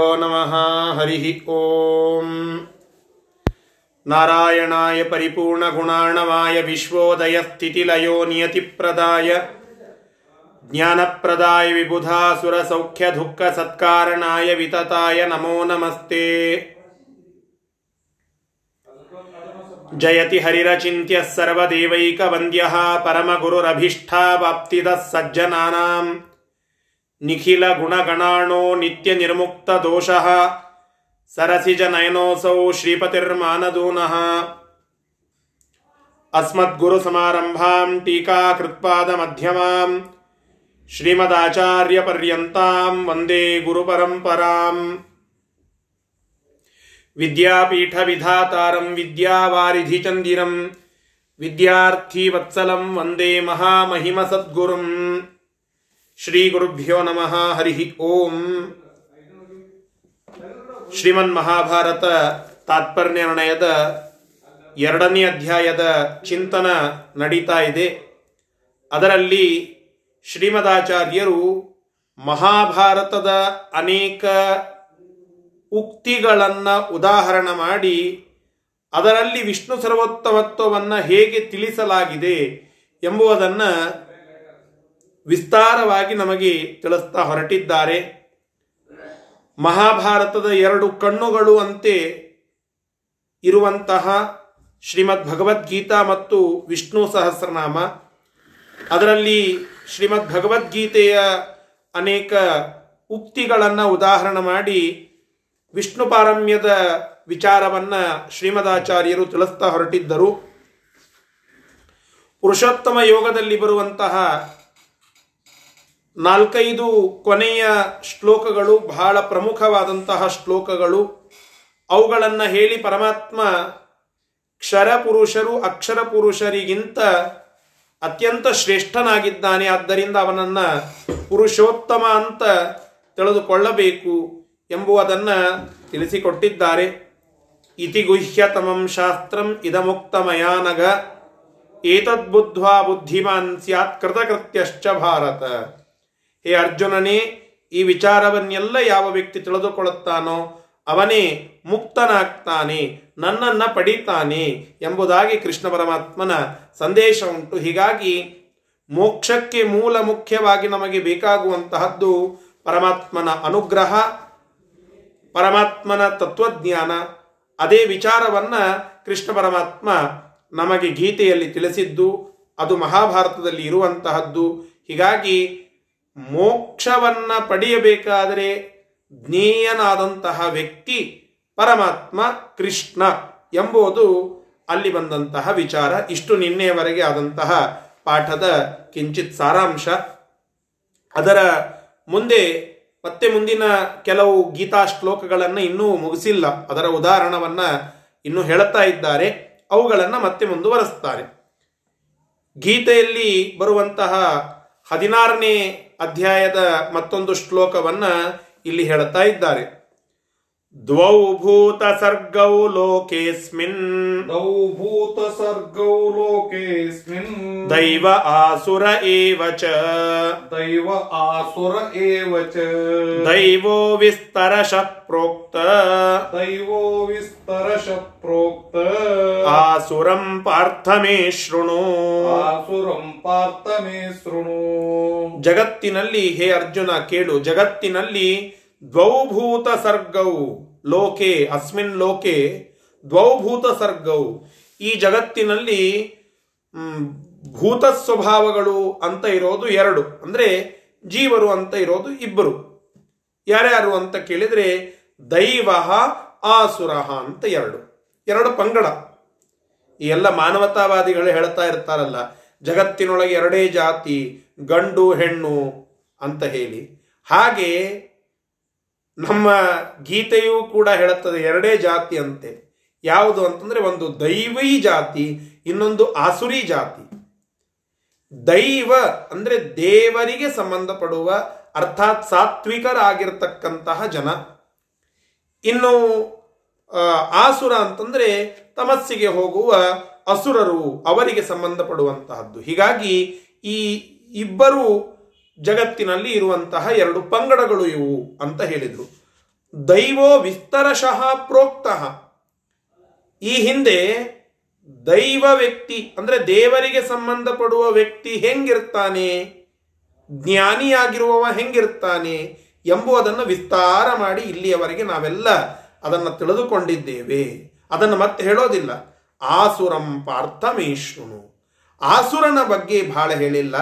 ओ नमः हरिः ॐ नारायणाय परिपूर्णगुणार्णवाय विश्वोदयस्थितिलयो नियतिप्रदाय ज्ञानप्रदाय विबुधासुरसौख्यदुःखसत्कारणाय वितताय नमो नमस्ते जयति हरिरचिन्त्यः सर्वदेवैकवन्द्यः परमगुरुरभीष्टावाप्तिदः सज्जनानाम् ನಿಖಿಲ ಗುಣಗಣಾಣೋ ನಿತ್ಯ ನಿರ್ಮುಕ್ತ ದೋಷಃ ಸರಸಿಜ ನಯನೋಸೌ ಶ್ರೀಪತಿರ್ಮಾನದೂನಃ ಅಸ್ಮದ್ಗುರು ಸಮಾರಂಭಾಂ ಟೀಕಾಕೃತ್ಪಾದ ಮಧ್ಯಮಾಂ ಶ್ರೀಮದಾಚಾರ್ಯ ಪರ್ಯಂತಾಂ ವಂದೇ ಗುರುಪರಂಪರಾಂ ವಿದ್ಯಾಪೀಠ ವಿಧಾತಾರಂ ವಿದ್ಯಾವಾರಿಧಿ ಚಂದಿರಂ ವಿದ್ಯಾರ್ಥಿ ವತ್ಸಲಂ ವಂದೇ ಮಹಾಮಹಿಮ ಸದ್ಗುರುಂ ಶ್ರೀಗುರುಭ್ಯೋ ನಮಃ ಹರಿ ಓಂ ಶ್ರೀಮನ್ ಮಹಾಭಾರತ ತಾತ್ಪರ್ಯ ನಿರ್ಣಯದ ಎರಡನೇ ಅಧ್ಯಾಯದ ಚಿಂತನ ನಡೀತಾ ಇದೆ. ಅದರಲ್ಲಿ ಶ್ರೀಮದಾಚಾರ್ಯರು ಮಹಾಭಾರತದ ಅನೇಕ ಉಕ್ತಿಗಳನ್ನು ಉದಾಹರಣ ಮಾಡಿ, ಅದರಲ್ಲಿ ವಿಷ್ಣು ಸರ್ವೋತ್ತಮತ್ವವನ್ನು ಹೇಗೆ ತಿಳಿಸಲಾಗಿದೆ ಎಂಬುದನ್ನು ವಿಸ್ತಾರವಾಗಿ ನಮಗೆ ತಿಳಿಸ್ತಾ ಹೊರಟಿದ್ದಾರೆ. ಮಹಾಭಾರತದ ಎರಡು ಕಣ್ಣುಗಳು ಅಂತೆ ಇರುವಂತಹ ಶ್ರೀಮದ್ ಭಗವದ್ಗೀತಾ ಮತ್ತು ವಿಷ್ಣು ಸಹಸ್ರನಾಮ. ಅದರಲ್ಲಿ ಶ್ರೀಮದ್ ಭಗವದ್ಗೀತೆಯ ಅನೇಕ ಉಕ್ತಿಗಳನ್ನು ಉದಾಹರಣೆ ಮಾಡಿ ವಿಷ್ಣು ಪಾರಮ್ಯದ ವಿಚಾರವನ್ನು ಶ್ರೀಮದಾಚಾರ್ಯರು ತಿಳಿಸ್ತಾ ಹೊರಟಿದ್ದರು. ಪುರುಷೋತ್ತಮ ಯೋಗದಲ್ಲಿ ಬರುವಂತಹ ನಾಲ್ಕೈದು ಕೊನೆಯ ಶ್ಲೋಕಗಳು ಬಹಳ ಪ್ರಮುಖವಾದಂತಹ ಶ್ಲೋಕಗಳು. ಅವುಗಳನ್ನು ಹೇಳಿ ಪರಮಾತ್ಮ ಕ್ಷರ ಪುರುಷರು ಅಕ್ಷರ ಪುರುಷರಿಗಿಂತ ಅತ್ಯಂತ ಶ್ರೇಷ್ಠನಾಗಿದ್ದಾನೆ. ಆದ್ದರಿಂದ ಅವನನ್ನು ಪುರುಷೋತ್ತಮ ಅಂತ ತಿಳಿದುಕೊಳ್ಳಬೇಕು ಎಂಬುವುದನ್ನು ತಿಳಿಸಿಕೊಟ್ಟಿದ್ದಾರೆ. ಇತಿ ಗುಹ್ಯತಮಂ ಶಾಸ್ತ್ರಂ ಇದಮುಕ್ತ ಮಯಾನಗ ಏತದ್ಬುದ್ಧ್ವಾ ಬುದ್ಧಿಮಾನ್ ಸ್ಯಾತ್ ಕೃತಕೃತ್ಯಶ್ಚ ಭಾರತ. ಹೇ ಅರ್ಜುನನೇ, ಈ ವಿಚಾರವನ್ನೆಲ್ಲ ಯಾವ ವ್ಯಕ್ತಿ ತಿಳಿದುಕೊಳ್ಳುತ್ತಾನೋ ಅವನೇ ಮುಕ್ತನಾಗ್ತಾನೆ, ನನ್ನನ್ನು ಪಡಿತಾನೆ ಎಂಬುದಾಗಿ ಕೃಷ್ಣ ಪರಮಾತ್ಮನ ಸಂದೇಶ ಉಂಟು. ಹೀಗಾಗಿ ಮೋಕ್ಷಕ್ಕೆ ಮೂಲ ಮುಖ್ಯವಾಗಿ ನಮಗೆ ಬೇಕಾಗುವಂತಹದ್ದು ಪರಮಾತ್ಮನ ಅನುಗ್ರಹ, ಪರಮಾತ್ಮನ ತತ್ವಜ್ಞಾನ. ಅದೇ ವಿಚಾರವನ್ನು ಕೃಷ್ಣ ಪರಮಾತ್ಮ ನಮಗೆ ಗೀತೆಯಲ್ಲಿ ತಿಳಿಸಿದ್ದು, ಅದು ಮಹಾಭಾರತದಲ್ಲಿ ಇರುವಂತಹದ್ದು. ಹೀಗಾಗಿ ಮೋಕ್ಷವನ್ನ ಪಡೆಯಬೇಕಾದರೆ ಜ್ಞೇಯನಾದಂತಹ ವ್ಯಕ್ತಿ ಪರಮಾತ್ಮ ಕೃಷ್ಣ ಎಂಬುದು ಅಲ್ಲಿ ಬಂದಂತಹ ವಿಚಾರ. ಇಷ್ಟು ನಿನ್ನೆಯವರೆಗೆ ಆದಂತಹ ಪಾಠದ ಕಿಂಚಿತ್ ಸಾರಾಂಶ. ಅದರ ಮುಂದೆ ಮತ್ತೆ ಮುಂದಿನ ಕೆಲವು ಗೀತಾ ಶ್ಲೋಕಗಳನ್ನು ಇನ್ನೂ ಮುಗಿಸಿಲ್ಲ. ಅದರ ಉದಾಹರಣವನ್ನ ಇನ್ನೂ ಹೇಳುತ್ತಾ ಇದ್ದಾರೆ. ಅವುಗಳನ್ನು ಮತ್ತೆ ಮುಂದುವರೆಸ್ತಾರೆ ಗೀತೆಯಲ್ಲಿ ಬರುವಂತಹ ಹದಿನಾರನೇ ಅಧ್ಯಾಯದ ಮತ್ತೊಂದು ಶ್ಲೋಕವನ್ನು ಇಲ್ಲಿ ಹೇಳುತ್ತಾ ಇದ್ದಾರೆ. ದ್ವೌ ಭೂತ ಸರ್ಗೌ ಲೋಕೇಸ್ಮಿನ್ द्वौ भूतसर्गौ लोकेऽस्मिन् ದೈವ ಆಸುರ ಏವ ಚ दैव आसुर एव च ದೈವೋ ವಿಸ್ತರಶಃ ಪ್ರೋಕ್ತ दैवो विस्तरश प्रोक्त ಆಸುರಂ ಪಾರ್ಥ ಮೇ ಶೃಣು ಆಸುರಂ ಪಾರ್ಥ ಮೇ ಶೃಣು ಜಗತ್ತಿನಲ್ಲಿ ಹೇ ಅರ್ಜುನ ಕೇಳು ಜಗತ್ತಿನಲ್ಲಿ ದ್ವೌಭೂತ ಸರ್ಗೌ ಲೋಕೆ, ಅಸ್ಮಿನ್ ಲೋಕೆ ದ್ವೌಭೂತ ಸರ್ಗೌ ಈ ಜಗತ್ತಿನಲ್ಲಿ ಭೂತ ಸ್ವಭಾವಗಳು ಅಂತ ಇರೋದು ಎರಡು. ಅಂದ್ರೆ ಜೀವರು ಅಂತ ಇರೋದು ಇಬ್ಬರು. ಯಾರ್ಯಾರು ಅಂತ ಕೇಳಿದ್ರೆ ದೈವ ಆಸುರ ಅಂತ ಎರಡು. ಎರಡು ಪಂಗಡ. ಈ ಎಲ್ಲ ಮಾನವತಾವಾದಿಗಳು ಹೇಳ್ತಾ ಇರ್ತಾರಲ್ಲ, ಜಗತ್ತಿನೊಳಗೆ ಎರಡೇ ಜಾತಿ, ಗಂಡು, ಹೆಣ್ಣು ಅಂತ ಹೇಳಿ. ಹಾಗೆ ನಮ್ಮ ಗೀತೆಯೂ ಕೂಡ ಹೇಳುತ್ತದೆ, ಎರಡೇ ಜಾತಿ ಅಂತೆ. ಯಾವುದು ಅಂತಂದ್ರೆ ಒಂದು ದೈವೀ ಜಾತಿ, ಇನ್ನೊಂದು ಆಸುರಿ ಜಾತಿ. ದೈವ ಅಂದ್ರೆ ದೇವರಿಗೆ ಸಂಬಂಧಪಡುವ, ಅರ್ಥಾತ್ ಸಾತ್ವಿಕರಾಗಿರ್ತಕ್ಕಂತಹ ಜನ. ಇನ್ನು ಆಸುರ ಅಂತಂದ್ರೆ ತಮಸ್ಸಿಗೆ ಹೋಗುವ ಅಸುರರು, ಅವರಿಗೆ ಸಂಬಂಧಪಡುವಂತಹದ್ದು. ಹೀಗಾಗಿ ಈ ಇಬ್ಬರು ಜಗತ್ತಿನಲ್ಲಿ ಇರುವಂತಹ ಎರಡು ಪಂಗಡಗಳು ಇವು ಅಂತ ಹೇಳಿದರು. ದೈವೋ ವಿಸ್ತರಶಃ ಪ್ರೋಕ್ತಃ. ಈ ಹಿಂದೆ ದೈವ ವ್ಯಕ್ತಿ, ಅಂದರೆ ದೇವರಿಗೆ ಸಂಬಂಧಪಡುವ ವ್ಯಕ್ತಿ ಹೆಂಗಿರ್ತಾನೆ? ಜ್ಞಾನಿಯಾಗಿರುವವ ಹೆಂಗಿರ್ತಾನೆ ಎಂಬುದನ್ನು ವಿಸ್ತಾರ ಮಾಡಿ ಇಲ್ಲಿಯವರೆಗೆ ನಾವೆಲ್ಲ ಅದನ್ನು ತಿಳಿದುಕೊಂಡಿದ್ದೇವೆ. ಅದನ್ನು ಮತ್ತೆ ಹೇಳೋದಿಲ್ಲ. ಆಸುರಂ ಪಾರ್ಥಮೇಶ್ವನು ಆಸುರನ ಬಗ್ಗೆ ಬಹಳ ಹೇಳಿಲ್ಲ.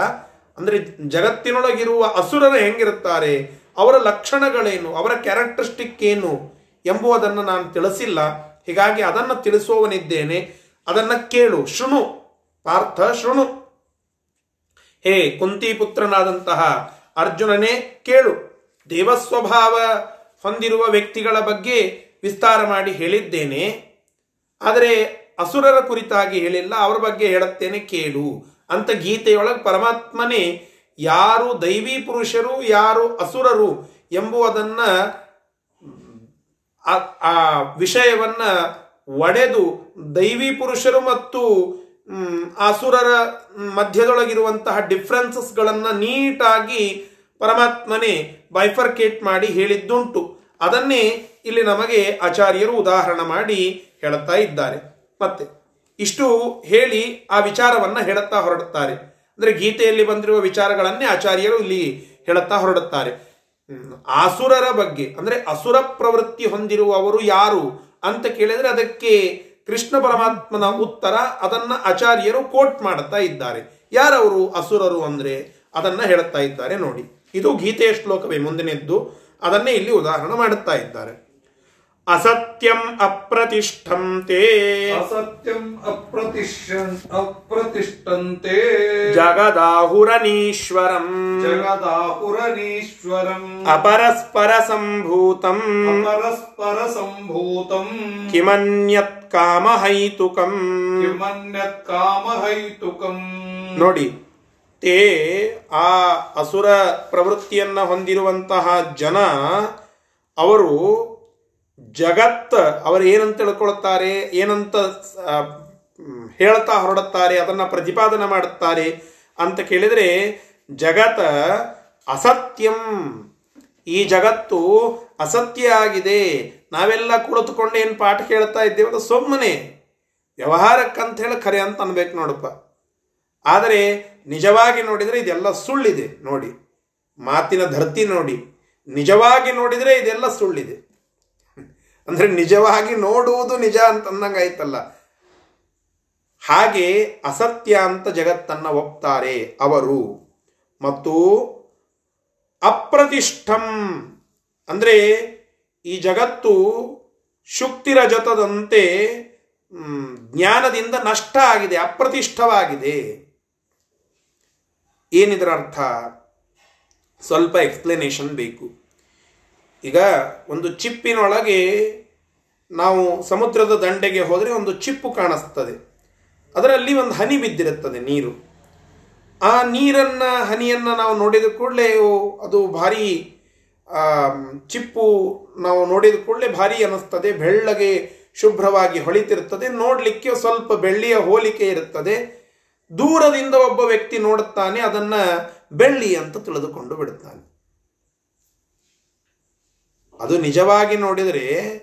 ಅಂದ್ರೆ ಜಗತ್ತಿನೊಳಗಿರುವ ಅಸುರರು ಹೆಂಗಿರುತ್ತಾರೆ, ಅವರ ಲಕ್ಷಣಗಳೇನು, ಅವರ ಕ್ಯಾರೆಕ್ಟರಿಸ್ಟಿಕ್ ಏನು ಎಂಬುದನ್ನು ನಾನು ತಿಳಿಸಿಲ್ಲ. ಹೀಗಾಗಿ ಅದನ್ನು ತಿಳಿಸುವವನಿದ್ದೇನೆ. ಅದನ್ನು ಕೇಳು, ಶೃಣು, ಪಾರ್ಥ ಶೃಣು. ಹೇ ಕುಂತಿಪುತ್ರನಾದಂತಹ ಅರ್ಜುನನೇ, ಕೇಳು. ದೇವಸ್ವಭಾವ ಹೊಂದಿರುವ ವ್ಯಕ್ತಿಗಳ ಬಗ್ಗೆ ವಿಸ್ತಾರ ಮಾಡಿ ಹೇಳಿದ್ದೇನೆ. ಆದರೆ ಅಸುರರ ಕುರಿತಾಗಿ ಹೇಳಿಲ್ಲ, ಅವರ ಬಗ್ಗೆ ಹೇಳುತ್ತೇನೆ, ಕೇಳು. ಅಂತ ಗೀತೆಯೊಳಗೆ ಪರಮಾತ್ಮನೇ ಯಾರು ದೈವಿ ಪುರುಷರು, ಯಾರು ಅಸುರರು ಎಂಬುವುದನ್ನ ಆ- ವಿಷಯವನ್ನ ಒಡೆದು ದೈವಿ ಪುರುಷರು ಮತ್ತು ಅಸುರರ ಮಧ್ಯದೊಳಗಿರುವಂತಹ ಡಿಫ್ರೆನ್ಸಸ್ಗಳನ್ನ ನೀಟಾಗಿ ಪರಮಾತ್ಮನೇ ಬೈಫರ್ಕೇಟ್ ಮಾಡಿ ಹೇಳಿದ್ದುಂಟು. ಅದನ್ನೇ ಇಲ್ಲಿ ನಮಗೆ ಆಚಾರ್ಯರು ಉದಾಹರಣೆ ಮಾಡಿ ಹೇಳುತ್ತಾ ಇದ್ದಾರೆ. ಮತ್ತೆ ಇಷ್ಟು ಹೇಳಿ ಆ ವಿಚಾರವನ್ನ ಹೇಳುತ್ತಾ ಹೊರಡುತ್ತಾರೆ. ಅಂದರೆ ಗೀತೆಯಲ್ಲಿ ಬಂದಿರುವ ವಿಚಾರಗಳನ್ನೇ ಆಚಾರ್ಯರು ಇಲ್ಲಿ ಹೇಳುತ್ತಾ ಹೊರಡುತ್ತಾರೆ. ಆಸುರರ ಬಗ್ಗೆ, ಅಂದರೆ ಅಸುರ ಪ್ರವೃತ್ತಿ ಹೊಂದಿರುವವರು ಯಾರು ಅಂತ ಕೇಳಿದರೆ ಅದಕ್ಕೆ ಕೃಷ್ಣ ಪರಮಾತ್ಮನ ಉತ್ತರ ಅದನ್ನು ಆಚಾರ್ಯರು ಕೋಟ್ ಮಾಡುತ್ತಾ ಇದ್ದಾರೆ. ಯಾರವರು? ಅಸುರರು ಅಂದರೆ ಅದನ್ನು ಹೇಳುತ್ತಾ ಇದ್ದಾರೆ ನೋಡಿ. ಇದು ಗೀತೆಯ ಶ್ಲೋಕವೇ ಮುಂದಿನದ್ದು. ಅದನ್ನೇ ಇಲ್ಲಿ ಉದಾಹರಣೆ ಮಾಡುತ್ತಾ ಇದ್ದಾರೆ. ಅಸತ್ಯಂ ಅಪ್ರತಿಷ್ಠಂತೆ ಅಸತ್ಯಂ ಅಪ್ರತಿಷ್ಠ ಅಪ್ರತಿಷ್ಠಂತೆ ಜಗದಾಹುರನೀಶ್ವರಂ ಜಗದಾಹುರನೀಶ್ವರಂ ಅಪರಸ್ಪರ ಸಂಭೂತಂ ಅಪರಸ್ಪರ ಸಂಭೂತಂ ಕಿಮನ್ಯತ್ ಕಾಮಹೈತುಕಂ ಕಿಮನ್ಯತ್ ಕಾಮಹೈತುಕಂ ನೋಡಿ ತೇ ಆ ಅಸುರ ಪ್ರವೃತ್ತಿಯನ್ನ ಹೊಂದಿರುವಂತಹ ಜನ ಅವರು ಜಗತ್ ಅವರು ಏನಂತ ತಿಳ್ಕೊಳ್ತಾರೆ, ಏನಂತ ಹೇಳ್ತಾ ಹೊರಡುತ್ತಾರೆ, ಅದನ್ನು ಪ್ರತಿಪಾದನೆ ಮಾಡುತ್ತಾರೆ ಅಂತ ಕೇಳಿದರೆ, ಜಗತ್ ಅಸತ್ಯಂ. ಈ ಜಗತ್ತು ಅಸತ್ಯ ಆಗಿದೆ. ನಾವೆಲ್ಲ ಕುಳಿತುಕೊಂಡು ಏನು ಪಾಠ ಕೇಳ್ತಾ ಇದ್ದೇವೆ ಅದು ಸುಮ್ಮನೆ ವ್ಯವಹಾರಕ್ಕಂತ ಹೇಳಿ ಖರೆ ಅಂತ ಅನ್ಬೇಕು ನೋಡಪ್ಪ. ಆದರೆ ನಿಜವಾಗಿ ನೋಡಿದರೆ ಇದೆಲ್ಲ ಸುಳ್ಳಿದೆ ನೋಡಿ. ಮಾತಿನ ಧರ್ತಿ ನೋಡಿ. ನಿಜವಾಗಿ ನೋಡಿದರೆ ಇದೆಲ್ಲ ಸುಳ್ಳಿದೆ. ಅಂದ್ರೆ ನಿಜವಾಗಿ ನೋಡುವುದು ನಿಜ ಆಯ್ತಲ್ಲ. ಹಾಗೆ ಅಸತ್ಯ ಅಂತ ಜಗತ್ತನ್ನು ಒಪ್ತಾರೆ ಅವರು. ಮತ್ತು ಅಪ್ರತಿಷ್ಠಂ ಅಂದ್ರೆ ಈ ಜಗತ್ತು ಶುಕ್ತಿರ ಜತದಂತೆ ಜ್ಞಾನದಿಂದ ನಷ್ಟ ಆಗಿದೆ, ಅಪ್ರತಿಷ್ಠವಾಗಿದೆ. ಏನಿದರ ಅರ್ಥ? ಸ್ವಲ್ಪ ಎಕ್ಸ್ಪ್ಲನೇಷನ್ ಬೇಕು. ಈಗ ಒಂದು ಚಿಪ್ಪಿನೊಳಗೆ ನಾವು ಸಮುದ್ರದ ದಂಡೆಗೆ ಹೋದರೆ ಒಂದು ಚಿಪ್ಪು ಕಾಣಿಸ್ತದೆ. ಅದರಲ್ಲಿ ಒಂದು ಹನಿ ಬಿದ್ದಿರುತ್ತದೆ ನೀರು. ಆ ನೀರನ್ನು, ಹನಿಯನ್ನು ನಾವು ನೋಡಿದ ಕೂಡಲೇ ಅದು ಭಾರಿ ಚಿಪ್ಪು ನಾವು ನೋಡಿದ ಕೂಡಲೇ ಭಾರಿ ಅನ್ನಿಸ್ತದೆ. ಬೆಳ್ಳಗೆ ಶುಭ್ರವಾಗಿ ಹೊಳಿತಿರುತ್ತದೆ. ನೋಡಲಿಕ್ಕೆ ಸ್ವಲ್ಪ ಬೆಳ್ಳಿಯ ಹೋಲಿಕೆ ಇರುತ್ತದೆ. ದೂರದಿಂದ ಒಬ್ಬ ವ್ಯಕ್ತಿ ನೋಡುತ್ತಾನೆ, ಅದನ್ನು ಬೆಳ್ಳಿ ಅಂತ ತಿಳಿದುಕೊಂಡು ಬಿಡುತ್ತಾನೆ. ಅದು ನಿಜವಾಗಿ ನೋಡಿದರೆ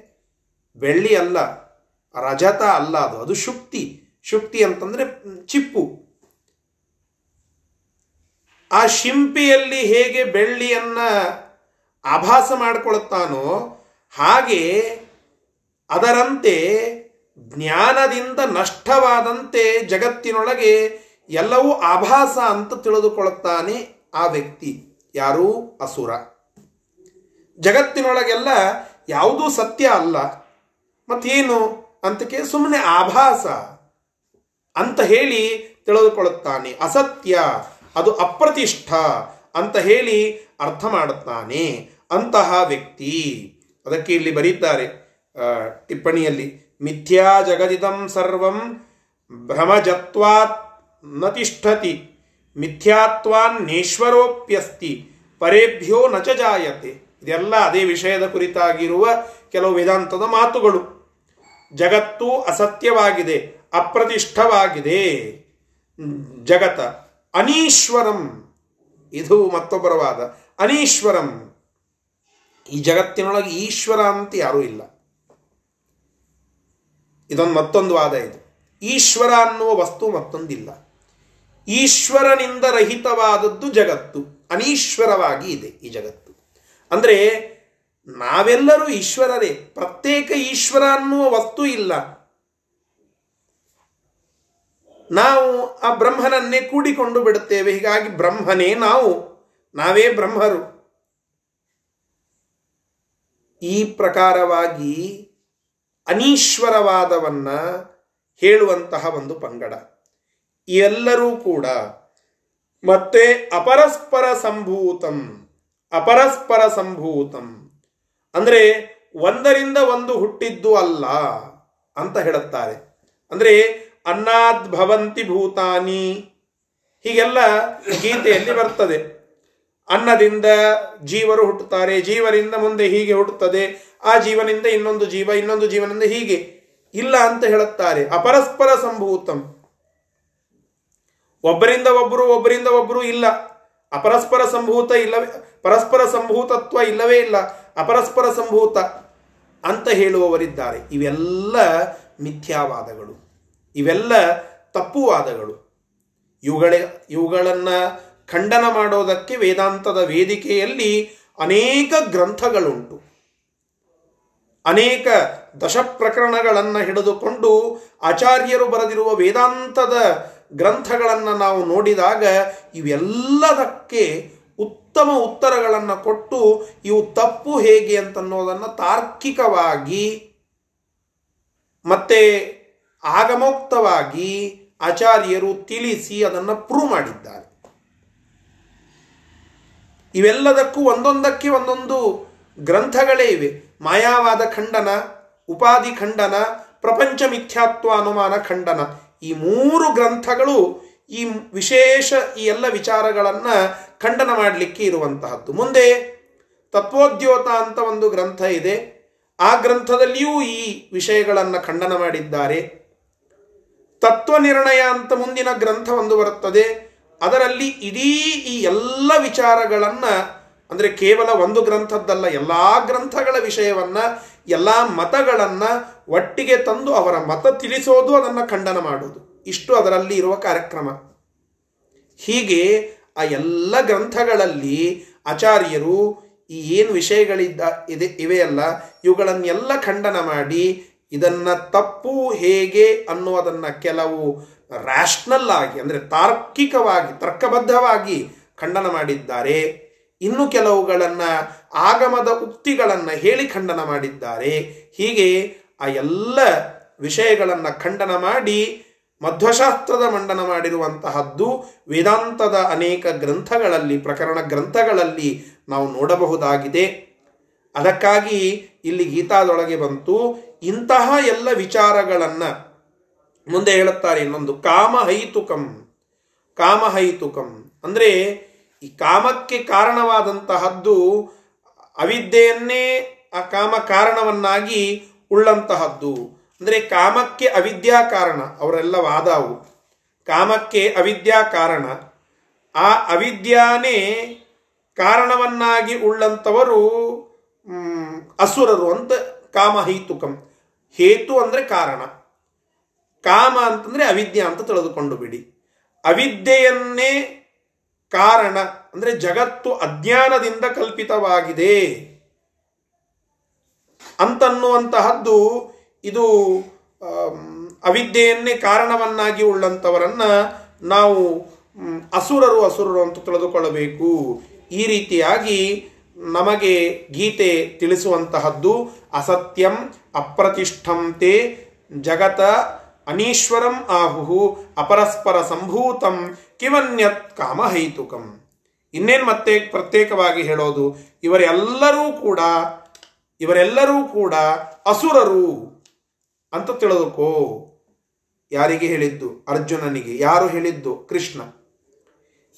ಬೆಳ್ಳಿ ಅಲ್ಲ, ರಜತ ಅಲ್ಲ ಅದು. ಅದು ಶುಕ್ತಿ. ಶುಕ್ತಿ ಅಂತಂದರೆ ಚಿಪ್ಪು. ಆ ಶಿಂಪಿಯಲ್ಲಿ ಹೇಗೆ ಬೆಳ್ಳಿಯನ್ನು ಆಭಾಸ ಮಾಡಿಕೊಳ್ಳುತ್ತಾನೋ ಹಾಗೆ ಅದರಂತೆ ಜ್ಞಾನದಿಂದ ನಷ್ಟವಾದಂತೆ ಜಗತ್ತಿನೊಳಗೆ ಎಲ್ಲವೂ ಆಭಾಸ ಅಂತ ತಿಳಿದುಕೊಳ್ಳುತ್ತಾನೆ ಆ ವ್ಯಕ್ತಿ. ಯಾರೂ? ಅಸುರ. ಜಗತ್ತಿನೊಳಗೆಲ್ಲ ಯಾವುದೂ ಸತ್ಯ ಅಲ್ಲ. ಮತ್ತೇನು? ಅಂತಕ್ಕೆ ಸುಮ್ಮನೆ ಆಭಾಸ. ಅಂತ ಹೇಳಿ ತಿಳಿದುಕೊಳ್ಳುತ್ತಾನೆ. ಅಸತ್ಯ. ಅದು ಅಪ್ರತಿಷ್ಠ. ಅಂತ ಹೇಳಿ ಅರ್ಥ ಮಾಡುತ್ತಾನೆ. ಅಂತಹ ವ್ಯಕ್ತಿ. ಅದಕ್ಕೆ ಇಲ್ಲಿ ಬರೀತಾರೆ ಟಿಪ್ಪಣಿಯಲ್ಲಿ, ಮಿಥ್ಯಾ ಜಗದಿದಂ ಸರ್ವಂ ಭ್ರಮಜತ್ವಾತ್ನ ತಿಷ್ಠತಿ ಮಿಥ್ಯಾತ್ವಾನ್ನೇಶ್ವರೋಪ್ಯಸ್ತಿ. ಪರೇಭ್ಯೋ ನ ಜಾಯತೆ. ಇದೆಲ್ಲ ಅದೇ ವಿಷಯದ ಕುರಿತಾಗಿರುವ ಕೆಲವು ವೇದಾಂತದ ಮಾತುಗಳು. ಜಗತ್ತು ಅಸತ್ಯವಾಗಿದೆ, ಅಪ್ರತಿಷ್ಠವಾಗಿದೆ. ಜಗತ ಅನೀಶ್ವರಂ, ಇದು ಮತ್ತೊಬ್ಬರ ವಾದ, ಅನೀಶ್ವರಂ. ಈ ಜಗತ್ತಿನೊಳಗೆ ಈಶ್ವರ ಅಂತ ಯಾರೂ ಇಲ್ಲ. ಇದೊಂದು ಮತ್ತೊಂದು ವಾದ ಇದು. ಈಶ್ವರ ಅನ್ನುವ ವಸ್ತು ಮತ್ತೊಂದಿಲ್ಲ. ಈಶ್ವರನಿಂದ ರಹಿತವಾದದ್ದು ಜಗತ್ತು, ಅನೀಶ್ವರವಾಗಿ ಇದೆ ಈ ಜಗತ್ತು. ಅಂದರೆ ನಾವೆಲ್ಲರೂ ಈಶ್ವರರೇ, ಪ್ರತ್ಯೇಕ ಈಶ್ವರ ಅನ್ನುವ ವಸ್ತು ಇಲ್ಲ. ನಾವು ಆ ಬ್ರಹ್ಮನನ್ನೇ ಕೂಡಿಕೊಂಡು ಬಿಡುತ್ತೇವೆ. ಹೀಗಾಗಿ ಬ್ರಹ್ಮನೇ ನಾವು, ನಾವೇ ಬ್ರಹ್ಮರು. ಈ ಪ್ರಕಾರವಾಗಿ ಅನೀಶ್ವರವಾದವನ್ನ ಹೇಳುವಂತಹ ಒಂದು ಪಂಗಡ. ಎಲ್ಲರೂ ಕೂಡ ಮತ್ತೆ ಅಪರಸ್ಪರ ಸಂಭೂತಂ ಅಪರಸ್ಪರ ಸಂಭೂತಂ ಅಂದರೆ ಒಂದರಿಂದ ಒಂದು ಹುಟ್ಟಿದ್ದು ಅಲ್ಲ ಅಂತ ಹೇಳುತ್ತಾರೆ. ಅಂದರೆ ಭವಂತಿ ಭೂತಾನಿ. ಹೀಗೆಲ್ಲ ಗೀತೆಯಲ್ಲಿ ಬರ್ತದೆ. ಅನ್ನದಿಂದ ಜೀವರು ಹುಟ್ಟುತ್ತಾರೆ, ಜೀವರಿಂದ ಮುಂದೆ ಹೀಗೆ ಹುಟ್ಟುತ್ತದೆ, ಆ ಜೀವನಿಂದ ಇನ್ನೊಂದು ಜೀವ, ಇನ್ನೊಂದು ಜೀವನಿಂದ ಹೀಗೆ. ಇಲ್ಲ ಅಂತ ಹೇಳುತ್ತಾರೆ. ಅಪರಸ್ಪರ ಸಂಭೂತಂ ಒಬ್ಬರಿಂದ ಒಬ್ಬರು ಒಬ್ಬರಿಂದ ಒಬ್ಬರು ಇಲ್ಲ. ಅಪರಸ್ಪರ ಸಂಭೂತ ಇಲ್ಲವೇ, ಪರಸ್ಪರ ಸಂಭೂತತ್ವ ಇಲ್ಲವೇ ಇಲ್ಲ. ಅಪರಸ್ಪರ ಸಂಭೂತ ಅಂತ ಹೇಳುವವರಿದ್ದಾರೆ. ಇವೆಲ್ಲ ಮಿಥ್ಯಾವಾದಗಳು. ಇವೆಲ್ಲ ತಪ್ಪುವಾದಗಳು. ಇವುಗಳ, ಇವುಗಳನ್ನು ಖಂಡನ ಮಾಡೋದಕ್ಕೆ ವೇದಾಂತದ ವೇದಿಕೆಯಲ್ಲಿ ಅನೇಕ ಗ್ರಂಥಗಳುಂಟು. ಅನೇಕ ದಶಪ್ರಕರಣಗಳನ್ನು ಹಿಡಿದುಕೊಂಡು ಆಚಾರ್ಯರು ಬರೆದಿರುವ ವೇದಾಂತದ ಗ್ರಂಥಗಳನ್ನು ನಾವು ನೋಡಿದಾಗ ಇವೆಲ್ಲದಕ್ಕೆ ಉತ್ತಮ ಉತ್ತರಗಳನ್ನು ಕೊಟ್ಟು ಇವು ತಪ್ಪು ಹೇಗೆ ಅಂತನ್ನೋದನ್ನು ತಾರ್ಕಿಕವಾಗಿ ಮತ್ತೆ ಆಗಮೋಕ್ತವಾಗಿ ಆಚಾರ್ಯರು ತಿಳಿಸಿ ಅದನ್ನು ಪ್ರೂವ್ ಮಾಡಿದ್ದಾರೆ. ಇವೆಲ್ಲದಕ್ಕೂ ಒಂದೊಂದಕ್ಕೆ ಒಂದೊಂದು ಗ್ರಂಥಗಳೇ ಇವೆ. ಮಾಯಾವಾದ ಖಂಡನ, ಉಪಾಧಿ ಖಂಡನ, ಪ್ರಪಂಚ ಮಿಥ್ಯಾತ್ವ ಅನುಮಾನ ಖಂಡನ. ಈ ಮೂರು ಗ್ರಂಥಗಳು ಈ ವಿಶೇಷ ಈ ಎಲ್ಲ ವಿಚಾರಗಳನ್ನು ಖಂಡನ ಮಾಡಲಿಕ್ಕೆ ಇರುವಂತಹದ್ದು. ಮುಂದೆ ತತ್ವೋದ್ಯೋತ ಅಂತ ಒಂದು ಗ್ರಂಥ ಇದೆ. ಆ ಗ್ರಂಥದಲ್ಲಿಯೂ ಈ ವಿಷಯಗಳನ್ನು ಖಂಡನ ಮಾಡಿದ್ದಾರೆ. ತತ್ವ ನಿರ್ಣಯ ಅಂತ ಮುಂದಿನ ಗ್ರಂಥ ಒಂದು ಬರುತ್ತದೆ. ಅದರಲ್ಲಿ ಇಡೀ ಈ ಎಲ್ಲ ವಿಚಾರಗಳನ್ನು, ಅಂದರೆ ಕೇವಲ ಒಂದು ಗ್ರಂಥದ್ದಲ್ಲ, ಎಲ್ಲ ಗ್ರಂಥಗಳ ವಿಷಯವನ್ನ ಎಲ್ಲ ಮತಗಳನ್ನು ಒಟ್ಟಿಗೆ ತಂದು ಅವರ ಮತ ತಿಳಿಸೋದು ಅದನ್ನು ಖಂಡನ ಮಾಡೋದು. ಇಷ್ಟು ಅದರಲ್ಲಿ ಇರುವ ಕಾರ್ಯಕ್ರಮ. ಹೀಗೆ ಆ ಎಲ್ಲ ಗ್ರಂಥಗಳಲ್ಲಿ ಆಚಾರ್ಯರು ಈ ಏನು ವಿಷಯಗಳಿದ್ದ ಇದೆ, ಇವೆಯಲ್ಲ, ಇವುಗಳನ್ನೆಲ್ಲ ಖಂಡನ ಮಾಡಿ ಇದನ್ನು ತಪ್ಪು ಹೇಗೆ ಅನ್ನುವುದನ್ನು ಕೆಲವು ರ್ಯಾಷನಲ್ ಆಗಿ, ಅಂದರೆ ತಾರ್ಕಿಕವಾಗಿ, ತರ್ಕಬದ್ಧವಾಗಿ ಖಂಡನ ಮಾಡಿದ್ದಾರೆ. ಇನ್ನು ಕೆಲವುಗಳನ್ನ ಆಗಮದ ಉಕ್ತಿಗಳನ್ನು ಹೇಳಿ ಖಂಡನ ಮಾಡಿದ್ದಾರೆ. ಹೀಗೆ ಆ ಎಲ್ಲ ವಿಷಯಗಳನ್ನು ಖಂಡನ ಮಾಡಿ ಮಧ್ವಶಾಸ್ತ್ರದ ಮಂಡನ ಮಾಡಿರುವಂತಹದ್ದು ವೇದಾಂತದ ಅನೇಕ ಗ್ರಂಥಗಳಲ್ಲಿ, ಪ್ರಕರಣ ಗ್ರಂಥಗಳಲ್ಲಿ ನಾವು ನೋಡಬಹುದಾಗಿದೆ. ಅದಕ್ಕಾಗಿ ಇಲ್ಲಿ ಗೀತಾದೊಳಗೆ ಬಂತು, ಇಂತಹ ಎಲ್ಲ ವಿಚಾರಗಳನ್ನು ಮುಂದೆ ಹೇಳುತ್ತಾರೆ ಇನ್ನೊಂದು, ಕಾಮಹೈತುಕಂ ಕಾಮಹೈತುಕಂ. ಅಂದರೆ ಈ ಕಾಮಕ್ಕೆ ಕಾರಣವಾದಂತಹದ್ದು ಅವಿದ್ಯೆಯನ್ನೇ ಆ ಕಾಮ ಕಾರಣವನ್ನಾಗಿ ಉಳ್ಳಂತಹದ್ದು. ಅಂದರೆ ಕಾಮಕ್ಕೆ ಅವಿದ್ಯಾ ಕಾರಣ, ಅವರೆಲ್ಲ ವಾದವು. ಕಾಮಕ್ಕೆ ಅವಿದ್ಯಾ ಕಾರಣ. ಆ ಅವಿದ್ಯಾನೇ ಕಾರಣವನ್ನಾಗಿ ಉಳ್ಳಂಥವರು ಅಸುರರು ಅಂತ ಕಾಮಹೈತುಕಂ ಹೇತು ಅಂದರೆ ಕಾರಣ. ಕಾಮ ಅಂತಂದರೆ ಅವಿದ್ಯಾ ಅಂತ ತಿಳಿದುಕೊಂಡು ಬಿಡಿ. ಅವಿದ್ಯೆಯನ್ನೇ ಕಾರಣ. ಅಂದರೆ ಜಗತ್ತು ಅಜ್ಞಾನದಿಂದ ಕಲ್ಪಿತವಾಗಿದೆ ಅಂತನ್ನುವಂತಹದ್ದು ಇದು ಅವಿದ್ಯೆಯನ್ನೇ ಕಾರಣವನ್ನಾಗಿ ಉಳ್ಳಂಥವರನ್ನು ನಾವು ಅಸುರರು ಅಸುರರು ಅಂತ ತಿಳಿದುಕೊಳ್ಳಬೇಕು. ಈ ರೀತಿಯಾಗಿ ನಮಗೆ ಗೀತೆ ತಿಳಿಸುವಂತಹದ್ದು, ಅಸತ್ಯಂ ಅಪ್ರತಿಷ್ಠಂತೆ ಜಗತ ಅನೀಶ್ವರಂ ಆಹು ಅಪರಸ್ಪರ ಸಂಭೂತಂ ಕಿವನ್ಯತ್ ಕಾಮಹೈತುಕಂ. ಇನ್ನೇನು ಮತ್ತೆ ಪ್ರತ್ಯೇಕವಾಗಿ ಹೇಳೋದು? ಇವರೆಲ್ಲರೂ ಕೂಡ ಇವರೆಲ್ಲರೂ ಕೂಡ ಅಸುರರು ಅಂತ ತಿಳಿದುಕೋ ಯಾರಿಗೆ ಹೇಳಿದ್ದು? ಅರ್ಜುನನಿಗೆ. ಯಾರು ಹೇಳಿದ್ದು? ಕೃಷ್ಣ.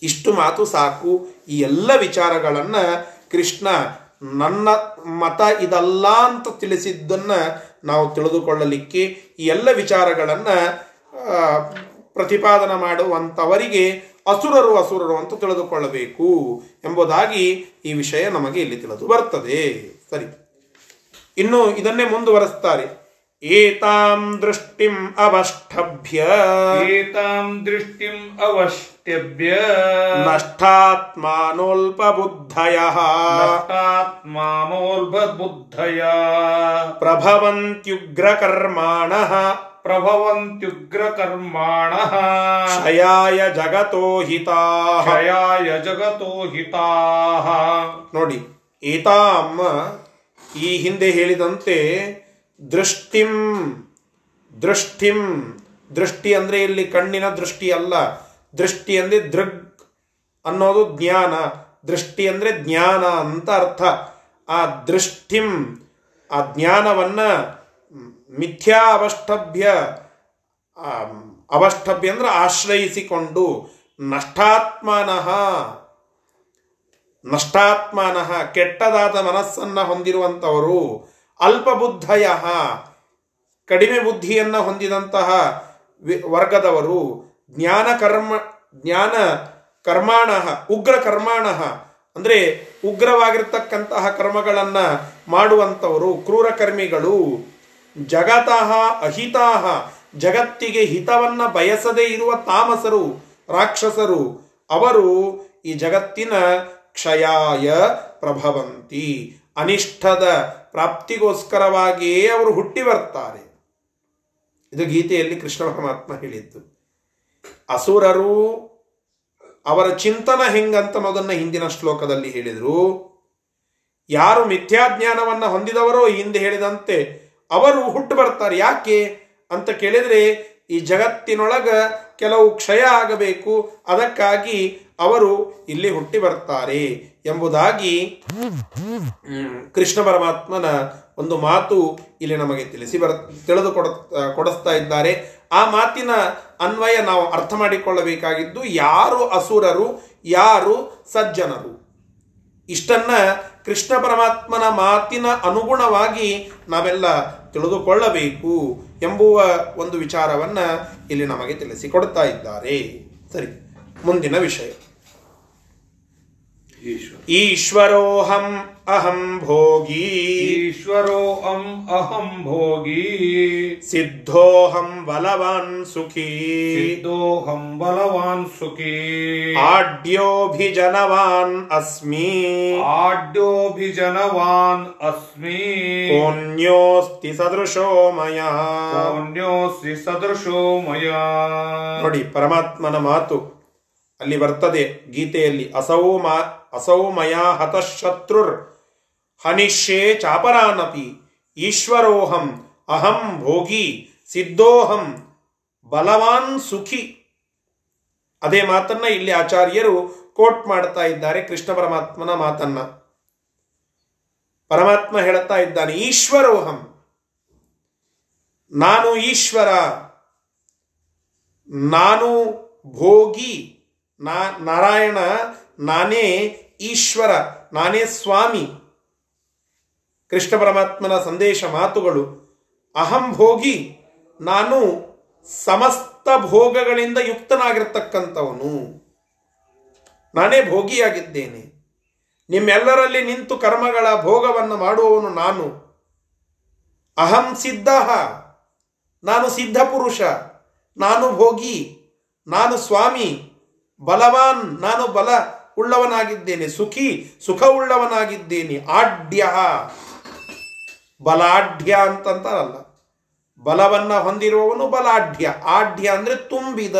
ಇಷ್ಟು ಮಾತು ಸಾಕು. ಈ ಎಲ್ಲ ವಿಚಾರಗಳನ್ನು ಕೃಷ್ಣ ನನ್ನ ಮತ ಇದಲ್ಲ ಅಂತ ತಿಳಿಸಿದ್ದನ್ನು ನಾವು ತಿಳಿದುಕೊಳ್ಳಲಿಕ್ಕೆ ಈ ಎಲ್ಲ ವಿಚಾರಗಳನ್ನ ಪ್ರತಿಪಾದನ ಮಾಡುವಂಥವರಿಗೆ ಅಸುರರು ಅಸುರರು ಅಂತ ತಿಳಿದುಕೊಳ್ಳಬೇಕು ಎಂಬುದಾಗಿ ಈ ವಿಷಯ ನಮಗೆ ಇಲ್ಲಿ ತಿಳಿದು ಬರ್ತದೆ. ಸರಿ. ಇನ್ನು ಇದನ್ನೇ ಮುಂದುವರೆಸ್ತಾರೆ. ಏತಾಂ ದೃಷ್ಟಿಂ ಅವಷ್ಟಭ್ಯ ಏತಾಂ ದೃಷ್ಟಿಂ ಅವಷ್ಟಭ್ಯ ನಷ್ಟಾತ್ಮಾನೋಲ್ಪ ಬುದ್ಧಯ ನಷ್ಟಾತ್ಮಾನೋಲ್ಪ ಬುದ್ಧಯ ಪ್ರಭವಂತ್ಯುಗ್ರ ಕರ್ಮಾಣಃ प्रभवन्त्युग्रकर्माणः ಕ್ಷಯಾಯ ಜಗತೋ ಹಿತಾ क्षयाय जगतो हिताः ನೋಡಿ ಏತಾಂ ಈ ಹಿಂದೆ ಹೇಳಿದಂತೆ ದೃಷ್ಟಿಂ ದೃಷ್ಟಿಂ ದೃಷ್ಟಿ ಅಂದ್ರೆ ಇಲ್ಲಿ ಕಣ್ಣಿನ ದೃಷ್ಟಿ ಅಲ್ಲ ದೃಷ್ಟಿ ಅಂದ್ರೆ ದೃಗ್ ಅನ್ನೋದು ಜ್ಞಾನ ದೃಷ್ಟಿ ಅಂದ್ರೆ ಜ್ಞಾನ ಅಂತ ಅರ್ಥ ಆ ದೃಷ್ಟಿಂ ಆ ಜ್ಞಾನವನ್ನ ಮಿಥ್ಯಾ ಅವಷ್ಟಭ್ಯ ಅವಷ್ಟಭ್ಯ ಅಂದ್ರೆ ಆಶ್ರಯಿಸಿಕೊಂಡು ನಷ್ಟಾತ್ಮನಃ ನಷ್ಟಾತ್ಮನಃ, ಕೆಟ್ಟದಾದ ಮನಸ್ಸನ್ನ ಹೊಂದಿರುವಂತವರು ಅಲ್ಪಬುದ್ಧಯ, ಕಡಿಮೆ ಬುದ್ಧಿಯನ್ನ ಹೊಂದಿದಂತಹ ವರ್ಗದವರು, ಜ್ಞಾನ ಕರ್ಮ, ಜ್ಞಾನ ಕರ್ಮಾಣ, ಉಗ್ರ ಕರ್ಮಾಣ, ಅಂದ್ರೆ ಉಗ್ರವಾಗಿರ್ತಕ್ಕಂತಹ ಕರ್ಮಗಳನ್ನು ಮಾಡುವಂತವರು ಕ್ರೂರ ಕರ್ಮಿಗಳು ಜಗತಃ ಅಹಿತಾಹ, ಜಗತ್ತಿಗೆ ಹಿತವನ್ನ ಬಯಸದೇ ಇರುವ ತಾಮಸರು, ರಾಕ್ಷಸರು, ಅವರು ಈ ಜಗತ್ತಿನ ಕ್ಷಯಾಯ ಪ್ರಭವಂತಿ ಅನಿಷ್ಠದ ಪ್ರಾಪ್ತಿಗೋಸ್ಕರವಾಗಿಯೇ ಅವರು ಹುಟ್ಟಿ ಬರ್ತಾರೆ. ಇದು ಗೀತೆಯಲ್ಲಿ ಕೃಷ್ಣ ಪರಮಾತ್ಮ ಹೇಳಿದ್ದು. ಅಸುರರು ಅವರ ಚಿಂತನ ಹೆಂಗಂತ ಅನ್ನೋದನ್ನ ಹಿಂದಿನ ಶ್ಲೋಕದಲ್ಲಿ ಹೇಳಿದರು. ಯಾರು ಮಿಥ್ಯಾಜ್ಞಾನವನ್ನು ಹೊಂದಿದವರೋ ಹಿಂದೆ ಹೇಳಿದಂತೆ ಅವರು ಹುಟ್ಟು ಬರ್ತಾರೆ. ಯಾಕೆ ಅಂತ ಕೇಳಿದರೆ, ಈ ಜಗತ್ತಿನೊಳಗ ಕೆಲವು ಕ್ಷಯ ಆಗಬೇಕು. ಅದಕ್ಕಾಗಿ ಅವರು ಇಲ್ಲಿ ಹುಟ್ಟಿ ಬರ್ತಾರೆ ಎಂಬುದಾಗಿ ಕೃಷ್ಣ ಪರಮಾತ್ಮನ ಒಂದು ಮಾತು ಇಲ್ಲಿ ನಮಗೆ ತಿಳಿಸಿ ಬರ, ತಿಳಿದು ಕೊಡ ಕೊಡಿಸ್ತಾ ಇದ್ದಾರೆ. ಆ ಮಾತಿನ ಅನ್ವಯ ನಾವು ಅರ್ಥ ಮಾಡಿಕೊಳ್ಳಬೇಕಾಗಿದ್ದು, ಯಾರು ಅಸುರರು, ಯಾರು ಸಜ್ಜನರು. ಇಷ್ಟನ್ನ ಕೃಷ್ಣ ಪರಮಾತ್ಮನ ಮಾತಿನ ಅನುಗುಣವಾಗಿ ನಾವೆಲ್ಲ ತಿಳಿದುಕೊಳ್ಳಬೇಕು ಎಂಬುವ ಒಂದು ವಿಚಾರವನ್ನ ಇಲ್ಲಿ ನಮಗೆ ತಿಳಿಸಿಕೊಡ್ತಾ ಇದ್ದಾರೆ. ಸರಿ ಮುಂದಿನ ವಿಷಯ. ಈಶ್ವರೋಹಂ ಅಹಂ ಭೋಗಿ ईश्वरो अम् अहम् भोगी ಸಿದ್ಧೋಹಂ ಬಲವಾನ್ ಸುಖಿ सिद्धोऽहम् बलवान् सुखी ಆಡ್ಯೋಭಿಜನವಾನ್ ಅಸ್ಮಿ आड्योऽभिजनवान् अस्मि ಕೋನ್ಯೋಸ್ತಿ ಸದೃಶೋ ಮಯ पुण्योऽस्ति सदृशो मया ನೋಡಿ ಪರಮಾತ್ಮನ ಮಾತು ಅಲ್ಲಿ ಬರ್ತದೆ ಗೀತೆಯಲ್ಲಿ ಅಸೌ ಮಾ ಅಸೌ ಮಯಾ ಹತಶತ್ರುರ್ ಹನಿಷ್ಯೇ ಚಾಪರಾನಪಿ ಈಶ್ವರೋಹಂ ಅಹಂ ಭೋಗಿ ಸಿದ್ಧೋಹಂ ಬಲವಾನ್ ಸುಖಿ ಅದೇ ಮಾತನ್ನ ಇಲ್ಲಿ ಆಚಾರ್ಯರು ಕೋಟ್ ಮಾಡ್ತಾ ಇದ್ದಾರೆ ಕೃಷ್ಣ ಪರಮಾತ್ಮನ ಮಾತನ್ನ. ಪರಮಾತ್ಮ ಹೇಳುತ್ತಾ ಇದ್ದಾನೆ, ಈಶ್ವರೋಹಂ, ನಾನು ಈಶ್ವರ, ನಾನು ಭೋಗಿ, ನಾ, ನಾರಾಯಣ, ನಾನೇ ಈಶ್ವರ, ನಾನೇ ಸ್ವಾಮಿ ಕೃಷ್ಣ ಪರಮಾತ್ಮನ ಸಂದೇಶ ಮಾತುಗಳು. ಅಹಂ ಭೋಗಿ ನಾನು ಸಮಸ್ತ ಭೋಗಗಳಿಂದ ಯುಕ್ತನಾಗಿರ್ತಕ್ಕಂಥವನು. ನಾನೇ ಭೋಗಿಯಾಗಿದ್ದೇನೆ. ನಿಮ್ಮೆಲ್ಲರಲ್ಲಿ ನಿಂತು ಕರ್ಮಗಳ ಭೋಗವನ್ನು ಮಾಡುವವನು ನಾನು. ಅಹಂ ಸಿದ್ಧ. ನಾನು ಸಿದ್ಧ ಪುರುಷ. ನಾನು ಭೋಗಿ. ನಾನು ಸ್ವಾಮಿ. ಬಲವಾನ್. ನಾನು ಬಲ ಉಳ್ಳವನಾಗಿದ್ದೇನೆ. ಸುಖಿ, ಸುಖವುಳ್ಳವನಾಗಿದ್ದೇನೆ. ಆಡ್ಯ. ಬಲಾಢ್ಯ ಅಂತಂತಾರಲ್ಲ. ಬಲವನ್ನು ಹೊಂದಿರುವವನು ಬಲಾಢ್ಯ. ಆಢ್ಯ ಅಂದರೆ ತುಂಬಿದ.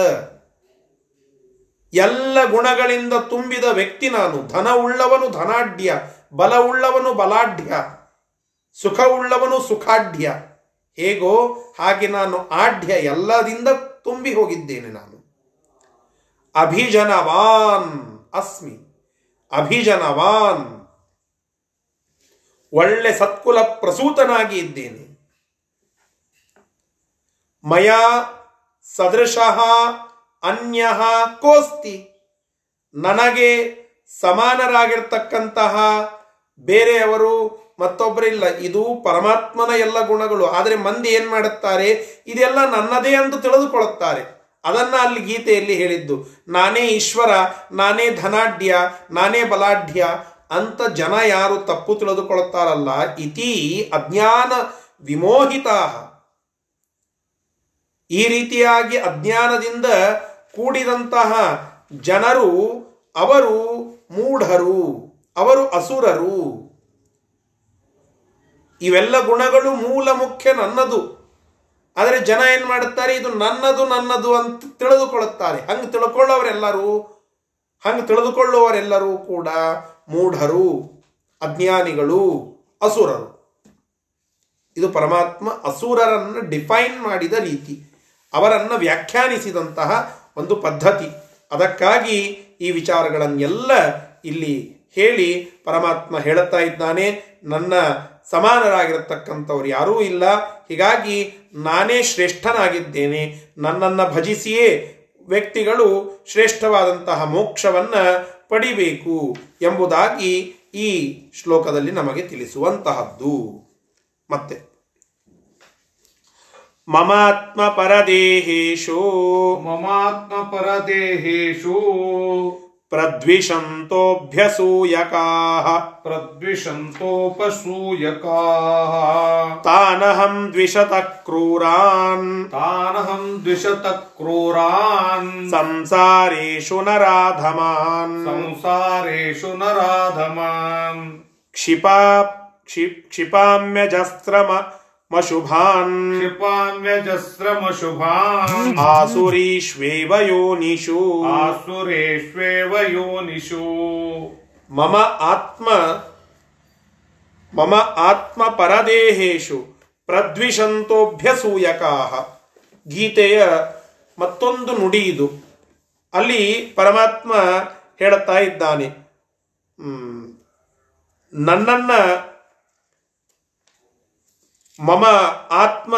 ಎಲ್ಲ ಗುಣಗಳಿಂದ ತುಂಬಿದ ವ್ಯಕ್ತಿ ನಾನು. ಧನವುಳ್ಳವನು ಧನಾಢ್ಯ ಬಲವುಳ್ಳವನು ಬಲಾಢ್ಯ ಸುಖವುಳ್ಳವನು ಸುಖಾಢ್ಯ. ಹೇಗೋ ಹಾಗೆ ನಾನು ಆಢ್ಯ ಎಲ್ಲದಿಂದ ತುಂಬಿ ಹೋಗಿದ್ದೇನೆ ನಾನು. ಅಭಿಜನವಾನ್ ಅಸ್ಮಿ. ಅಭಿಜನವಾನ್ ಒಳ್ಳೆ ಸತ್ಕುಲ ಪ್ರಸೂತನಾಗಿ ಇದ್ದೇನೆ. ಮಯ ಸದೃಶಃ ಅನ್ಯ ಕೋಸ್ತಿ. ನನಗೆ ಸಮಾನರಾಗಿರ್ತಕ್ಕಂತಹ ಬೇರೆಯವರು ಮತ್ತೊಬ್ಬರಿಲ್ಲ. ಇದು ಪರಮಾತ್ಮನ ಎಲ್ಲ ಗುಣಗಳು. ಆದರೆ ಮಂದಿ ಏನ್ ಮಾಡುತ್ತಾರೆ? ಇದೆಲ್ಲ ನನ್ನದೇ ಎಂದು ತಿಳಿದುಕೊಳ್ಳುತ್ತಾರೆ. ಅದನ್ನ ಅಲ್ಲಿ ಗೀತೆಯಲ್ಲಿ ಹೇಳಿದ್ದು, ನಾನೇ ಈಶ್ವರ, ನಾನೇ ಧನಾಢ್ಯ, ನಾನೇ ಬಲಾಢ್ಯ ಅಂತ ಜನ ಯಾರು ತಪ್ಪು ತಿಳಿದುಕೊಳ್ಳುತ್ತಾರಲ್ಲ, ಇತಿ ಅಜ್ಞಾನ ವಿಮೋಹಿತ ಈ ರೀತಿಯಾಗಿ ಅಜ್ಞಾನದಿಂದ ಕೂಡಿದಂತಹ ಜನರು ಅವರು ಮೂಢರು, ಅವರು ಅಸುರರು. ಇವೆಲ್ಲ ಗುಣಗಳು ಮೂಲ ಮುಖ್ಯ ನನ್ನದು. ಆದರೆ ಜನ ಏನು ಮಾಡುತ್ತಾರೆ, ಇದು ನನ್ನದು ನನ್ನದು ಅಂತ ತಿಳಿದುಕೊಳ್ಳುತ್ತಾರೆ. ಹಂಗೆ ತಿಳ್ಕೊಳ್ಳೋರೆಲ್ಲರೂ, ಹಂಗೆ ತಿಳಿದುಕೊಳ್ಳುವವರೆಲ್ಲರೂ ಕೂಡ ಮೂಢರು, ಅಜ್ಞಾನಿಗಳು, ಅಸುರರು. ಇದು ಪರಮಾತ್ಮ ಅಸುರರನ್ನು ಡಿಫೈನ್ ಮಾಡಿದ ರೀತಿ, ಅವರನ್ನು ವ್ಯಾಖ್ಯಾನಿಸಿದಂತಹ ಒಂದು ಪದ್ಧತಿ. ಅದಕ್ಕಾಗಿ ಈ ವಿಚಾರಗಳನ್ನೆಲ್ಲ ಇಲ್ಲಿ ಹೇಳಿ ಪರಮಾತ್ಮ ಹೇಳುತ್ತಾ ಇದ್ದಾನೆ, ನನ್ನ ಸಮಾನರಾಗಿರತಕ್ಕಂಥವ್ರು ಯಾರೂ ಇಲ್ಲ, ಹೀಗಾಗಿ ನಾನೇ ಶ್ರೇಷ್ಠನಾಗಿದ್ದೇನೆ, ನನ್ನನ್ನು ಭಜಿಸಿಯೇ ವ್ಯಕ್ತಿಗಳು ಶ್ರೇಷ್ಠವಾದಂತಹ ಮೋಕ್ಷವನ್ನ ಪಡಿಬೇಕು ಎಂಬುದಾಗಿ ಈ ಶ್ಲೋಕದಲ್ಲಿ ನಮಗೆ ತಿಳಿಸುವಂತಹದ್ದು. ಮತ್ತೆ. ಮಮಾತ್ಮ ಪರದೇಹೇಶೋ. ಮಮಾತ್ಮ ಪರದೇಹೇಷು ಪ್ರದ್ವಿಷಂತೋಭ್ಯಸೂಯಕಾ ಪ್ರದ್ವಿಷಂತೋಪಸೂಯಕಾಃ ತಾನಹಂ ದ್ವಿಷತ ಕ್ರೂರಾನ್ ತಾನಹಂ ದ್ವಿಷತ ಕ್ರೂರಾನ್ ಸಂಸಾರೇಷು ನರಾಧಮಾನ್ ಸಂಸಾರೇಷು ನರಾಧಮಾನ್ ಕ್ಷಿಪಾ ಕ್ಷಿ- ಮಶುಭಾನ್. ಕ್ಷಿಪಾಮ್ಯಜಸ್ರಮಶುಭಾನ್ ಆಸುರೀಶ್ವೇವ ಯೋನಿಷು. ಆಸುರೇಷ್ವೇವ ಯೋನಿಷು. ಮಮ ಆತ್ಮ ಮಮ ಆತ್ಮ ಪರದೇಹೇಶು ಪ್ರದ್ವಿಷಂತೋಭ್ಯಸೂಯಕಾ ಗೀತೆಯ ಮತ್ತೊಂದು ನುಡಿ ಇದು ಅಲ್ಲಿ ಪರಮಾತ್ಮ ಹೇಳುತ್ತಾ ಇದ್ದಾನೆ ನನ್ನನ್ನ ಮಮ ಆತ್ಮ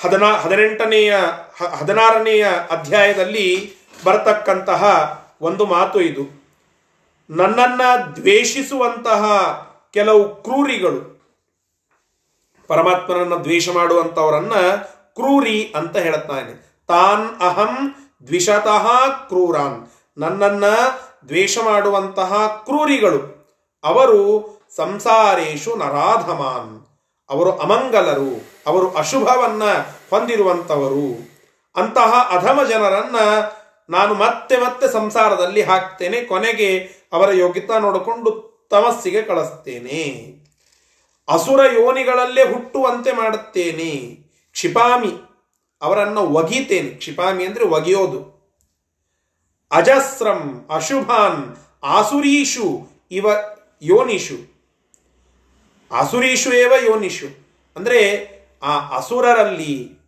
ಹದಿನಾ ಹದಿನೆಂಟನೆಯ ಹದಿನಾರನೆಯ ಅಧ್ಯಾಯದಲ್ಲಿ ಬರತಕ್ಕಂತಹ ಒಂದು ಮಾತು ಇದು. ನನ್ನನ್ನು ದ್ವೇಷಿಸುವಂತಹ ಕೆಲವು ಕ್ರೂರಿಗಳು. ಪರಮಾತ್ಮನನ್ನು ದ್ವೇಷ ಮಾಡುವಂಥವರನ್ನು ಕ್ರೂರಿ ಅಂತ ಹೇಳುತ್ತಾನೆ ತಾನ್ ಅಹಂ ದ್ವಿಷತಃ ಕ್ರೂರಾನ್. ನನ್ನನ್ನ ದ್ವೇಷ ಮಾಡುವಂತಹ ಕ್ರೂರಿಗಳು. ಅವರು ಸಂಸಾರೇಶು ನರಾಧಮಾನ್. ಅವರು ಅಮಂಗಲರು, ಅವರು ಅಶುಭವನ್ನ ಹೊಂದಿರುವಂತವರು ಅಂತಹ ಅಧಮ ಜನರನ್ನ ನಾನು ಮತ್ತೆ ಮತ್ತೆ ಸಂಸಾರದಲ್ಲಿ ಹಾಕ್ತೇನೆ, ಕೊನೆಗೆ ಅವರ ಯೋಗ್ಯತಾ ನೋಡಿಕೊಂಡು ತಮಸ್ಸಿಗೆ ಕಳಿಸ್ತೇನೆ. ಅಸುರ ಯೋನಿಗಳಲ್ಲೇ ಹುಟ್ಟುವಂತೆ ಮಾಡುತ್ತೇನೆ. ಕ್ಷಿಪಾಮಿ, ಅವರನ್ನು ಒಗೀತೇನೆ. ಕ್ಷಿಪಾಮಿ ಅಂದರೆ ಒಗೆಯೋದು. ಅಜಸ್ರಂ, ಅಶುಭಾನ್, ಆಸುರೀಶು, ಇವ ಯೋನಿಷು ಆಸುರೀಷು ಏವ ಯೋನಿಷು. ಅಂದರೆ ಆ ಅಸುರರಲ್ಲಿ,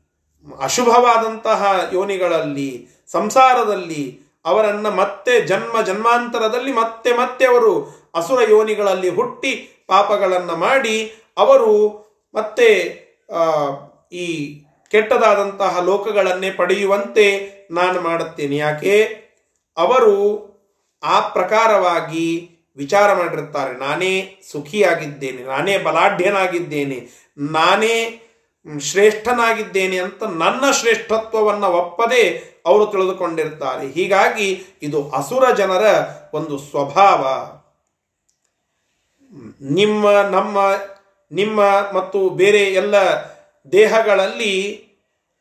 ಅಶುಭವಾದಂತಹ ಯೋನಿಗಳಲ್ಲಿ, ಸಂಸಾರದಲ್ಲಿ ಅವರನ್ನು ಮತ್ತೆ ಜನ್ಮ, ಜನ್ಮಾಂತರದಲ್ಲಿ ಮತ್ತೆ ಮತ್ತೆ ಅವರು ಅಸುರ ಯೋನಿಗಳಲ್ಲಿ ಹುಟ್ಟಿ ಪಾಪಗಳನ್ನು ಮಾಡಿ ಅವರು ಮತ್ತೆ ಈ ಕೆಟ್ಟದಾದಂತಹ ಲೋಕಗಳನ್ನೇ ಪಡೆಯುವಂತೆ ನಾನು ಮಾಡುತ್ತೇನೆ. ಯಾಕೆ? ಅವರು ಆ ಪ್ರಕಾರವಾಗಿ ವಿಚಾರ ಮಾಡಿರ್ತಾರೆ ನಾನೇ ಸುಖಿಯಾಗಿದ್ದೇನೆ, ನಾನೇ ಬಲಾಢ್ಯನಾಗಿದ್ದೇನೆ, ನಾನೇ ಶ್ರೇಷ್ಠನಾಗಿದ್ದೇನೆ ಅಂತ ನನ್ನ ಶ್ರೇಷ್ಠತ್ವವನ್ನು ಒಪ್ಪದೆ ಅವರು ತಿಳಿದುಕೊಂಡಿರ್ತಾರೆ ಹೀಗಾಗಿ ಇದು ಅಸುರ ಜನರ ಒಂದು ಸ್ವಭಾವ. ನಿಮ್ಮ, ನಮ್ಮ, ನಿಮ್ಮ ಮತ್ತು ಬೇರೆ ಎಲ್ಲ ದೇಹಗಳಲ್ಲಿ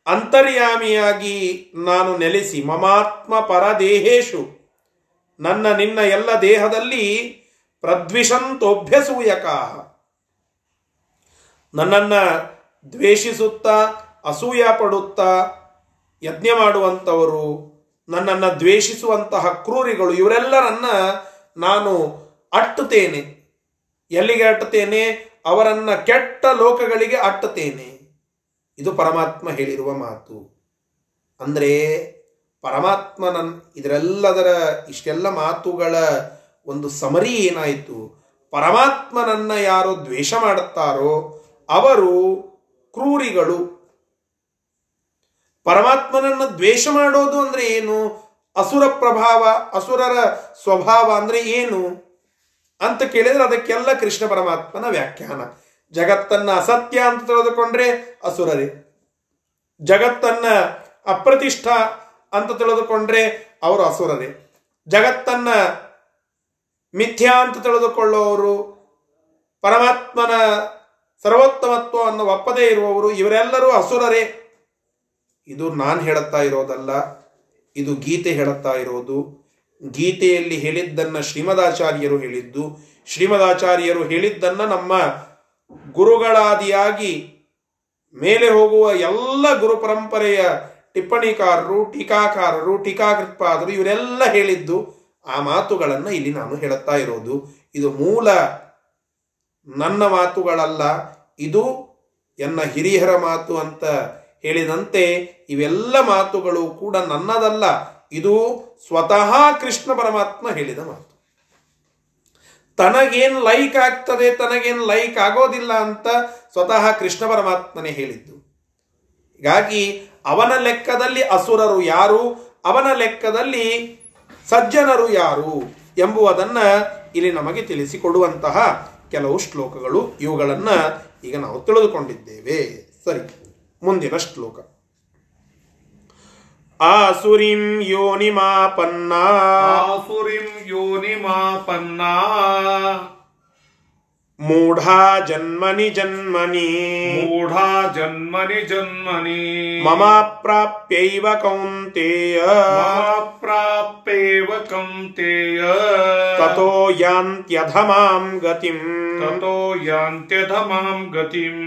ಅಂತರ್ಯಾಮಿಯಾಗಿ ನಾನು ನೆಲೆಸಿ ಮಮಾತ್ಮ ಪರದೇಹೇಶು. ನನ್ನ ನಿನ್ನ ಎಲ್ಲ ದೇಹದಲ್ಲಿ ಪ್ರದ್ವಿಷಂತೋಭ್ಯಸೂಯಕ ನನ್ನನ್ನು ದ್ವೇಷಿಸುತ್ತಾ ಅಸೂಯ ಪಡುತ್ತಾ ಯಜ್ಞ ಮಾಡುವಂಥವರು, ನನ್ನನ್ನು ದ್ವೇಷಿಸುವಂತಹ ಕ್ರೂರಿಗಳು, ಇವರೆಲ್ಲರನ್ನ ನಾನು ಅಟ್ಟುತ್ತೇನೆ. ಎಲ್ಲಿಗೆ ಅಟ್ಟುತ್ತೇನೆ? ಅವರನ್ನ ಕೆಟ್ಟ ಲೋಕಗಳಿಗೆ ಅಟ್ಟುತ್ತೇನೆ. ಇದು ಪರಮಾತ್ಮ ಹೇಳಿರುವ ಮಾತು. ಅಂದ್ರೆ ಪರಮಾತ್ಮನನ್ ಇದರೆಲ್ಲದರ ಇಷ್ಟೆಲ್ಲ ಮಾತುಗಳ ಒಂದು ಸಮರಿ ಏನಾಯಿತು? ಪರಮಾತ್ಮನನ್ನ ಯಾರು ದ್ವೇಷ ಮಾಡುತ್ತಾರೋ ಅವರು ಕ್ರೂರಿಗಳು. ಪರಮಾತ್ಮನನ್ನ ದ್ವೇಷ ಮಾಡೋದು ಅಂದ್ರೆ ಏನು? ಅಸುರ ಪ್ರಭಾವ, ಅಸುರರ ಸ್ವಭಾವ ಅಂದ್ರೆ ಏನು? ಅಂತ ಕೇಳಿದ್ರೆ ಅದಕ್ಕೆಲ್ಲ ಕೃಷ್ಣ ಪರಮಾತ್ಮನ ವ್ಯಾಖ್ಯಾನ. ಜಗತ್ತನ್ನ ಅಸತ್ಯ ಅಂತ ತಿಳಿದುಕೊಂಡ್ರೆ ಅಸುರರೇ. ಜಗತ್ತನ್ನ ಅಪ್ರತಿಷ್ಠ ಅಂತ ತಿಳಿದುಕೊಂಡ್ರೆ ಅವರು ಅಸುರರೇ. ಜಗತ್ತನ್ನ ಮಿಥ್ಯಾ ಅಂತ ತಿಳಿದುಕೊಳ್ಳುವವರು, ಪರಮಾತ್ಮನ ಸರ್ವೋತ್ತಮತ್ವವನ್ನು ಒಪ್ಪದೇ ಇರುವವರು, ಇವರೆಲ್ಲರೂ ಅಸುರರೇ. ಇದು ನಾನು ಹೇಳುತ್ತಾ ಇರೋದಲ್ಲ, ಇದು ಗೀತೆ ಹೇಳುತ್ತಾ ಇರೋದು. ಗೀತೆಯಲ್ಲಿ ಹೇಳಿದ್ದನ್ನ ಶ್ರೀಮದಾಚಾರ್ಯರು ಹೇಳಿದ್ದು, ಶ್ರೀಮದಾಚಾರ್ಯರು ಹೇಳಿದ್ದನ್ನ ನಮ್ಮ ಗುರುಗಳಾದಿಯಾಗಿ ಮೇಲೆ ಹೋಗುವ ಎಲ್ಲ ಗುರು ಪರಂಪರೆಯ ಟಿಪ್ಪಣಿಕಾರರು, ಟೀಕಾಕಾರರು ಟೀಕಾಕೃತ್ಪಾದರು ಇವರೆಲ್ಲ ಹೇಳಿದ್ದು ಆ ಮಾತುಗಳನ್ನು ಇಲ್ಲಿ ನಾನು ಹೇಳುತ್ತಾ ಇರೋದು. ಇದು ಮೂಲ ನನ್ನ ಮಾತುಗಳಲ್ಲ, ಇದು ಎನ್ನ ಹಿರಿಯರ ಮಾತು ಅಂತ ಹೇಳಿದಂತೆ ಇವೆಲ್ಲ ಮಾತುಗಳು ಕೂಡ ನನ್ನದಲ್ಲ, ಇದು ಸ್ವತಃ ಕೃಷ್ಣ ಪರಮಾತ್ಮ ಹೇಳಿದ ಮಾತು. ತನಗೇನ್ ಲೈಕ್ ಆಗ್ತದೆ, ತನಗೇನ್ ಲೈಕ್ ಆಗೋದಿಲ್ಲ ಅಂತ ಸ್ವತಃ ಕೃಷ್ಣ ಪರಮಾತ್ಮನೇ ಹೇಳಿದ್ದು. ಹೀಗಾಗಿ ಅವನ ಲೆಕ್ಕದಲ್ಲಿ ಅಸುರರು ಯಾರು? ಅವನ ಲೆಕ್ಕದಲ್ಲಿ ಸಜ್ಜನರು ಯಾರು? ಎಂಬುವುದನ್ನ ಇಲ್ಲಿ ನಮಗೆ ತಿಳಿಸಿಕೊಡುವಂತಹ ಕೆಲವು ಶ್ಲೋಕಗಳು. ಇವುಗಳನ್ನ ಈಗ ನಾವು ತಿಳಿದುಕೊಂಡಿದ್ದೇವೆ. ಸರಿ, ಮುಂದಿನ ಶ್ಲೋಕ. ಆಸುರಿಂ ಯೋನಿಮಾಪನ್ನ. ಆಸುರಿಂ ಯೋನಿಮಾಪನ್ನಾ. ಮೂಢಾ ಜನ್ಮನಿ ಜನ್ಮನಿ. ಮೂಢಾ ಜನ್ಮನಿ ಜನ್ಮನಿ. ಮಮ ಪ್ರಾಪ್ಯೈವ ಕೌಂತೇಯ. प्राप्यैव कौन्तेय ततो यान्त्यधमां ಯಾಂತ್ಯಧಮಾಂ ಗತಿಂ. ತತೋ ಯಾಂತ್ಯಧಮಾಂ ಗತಿಂ.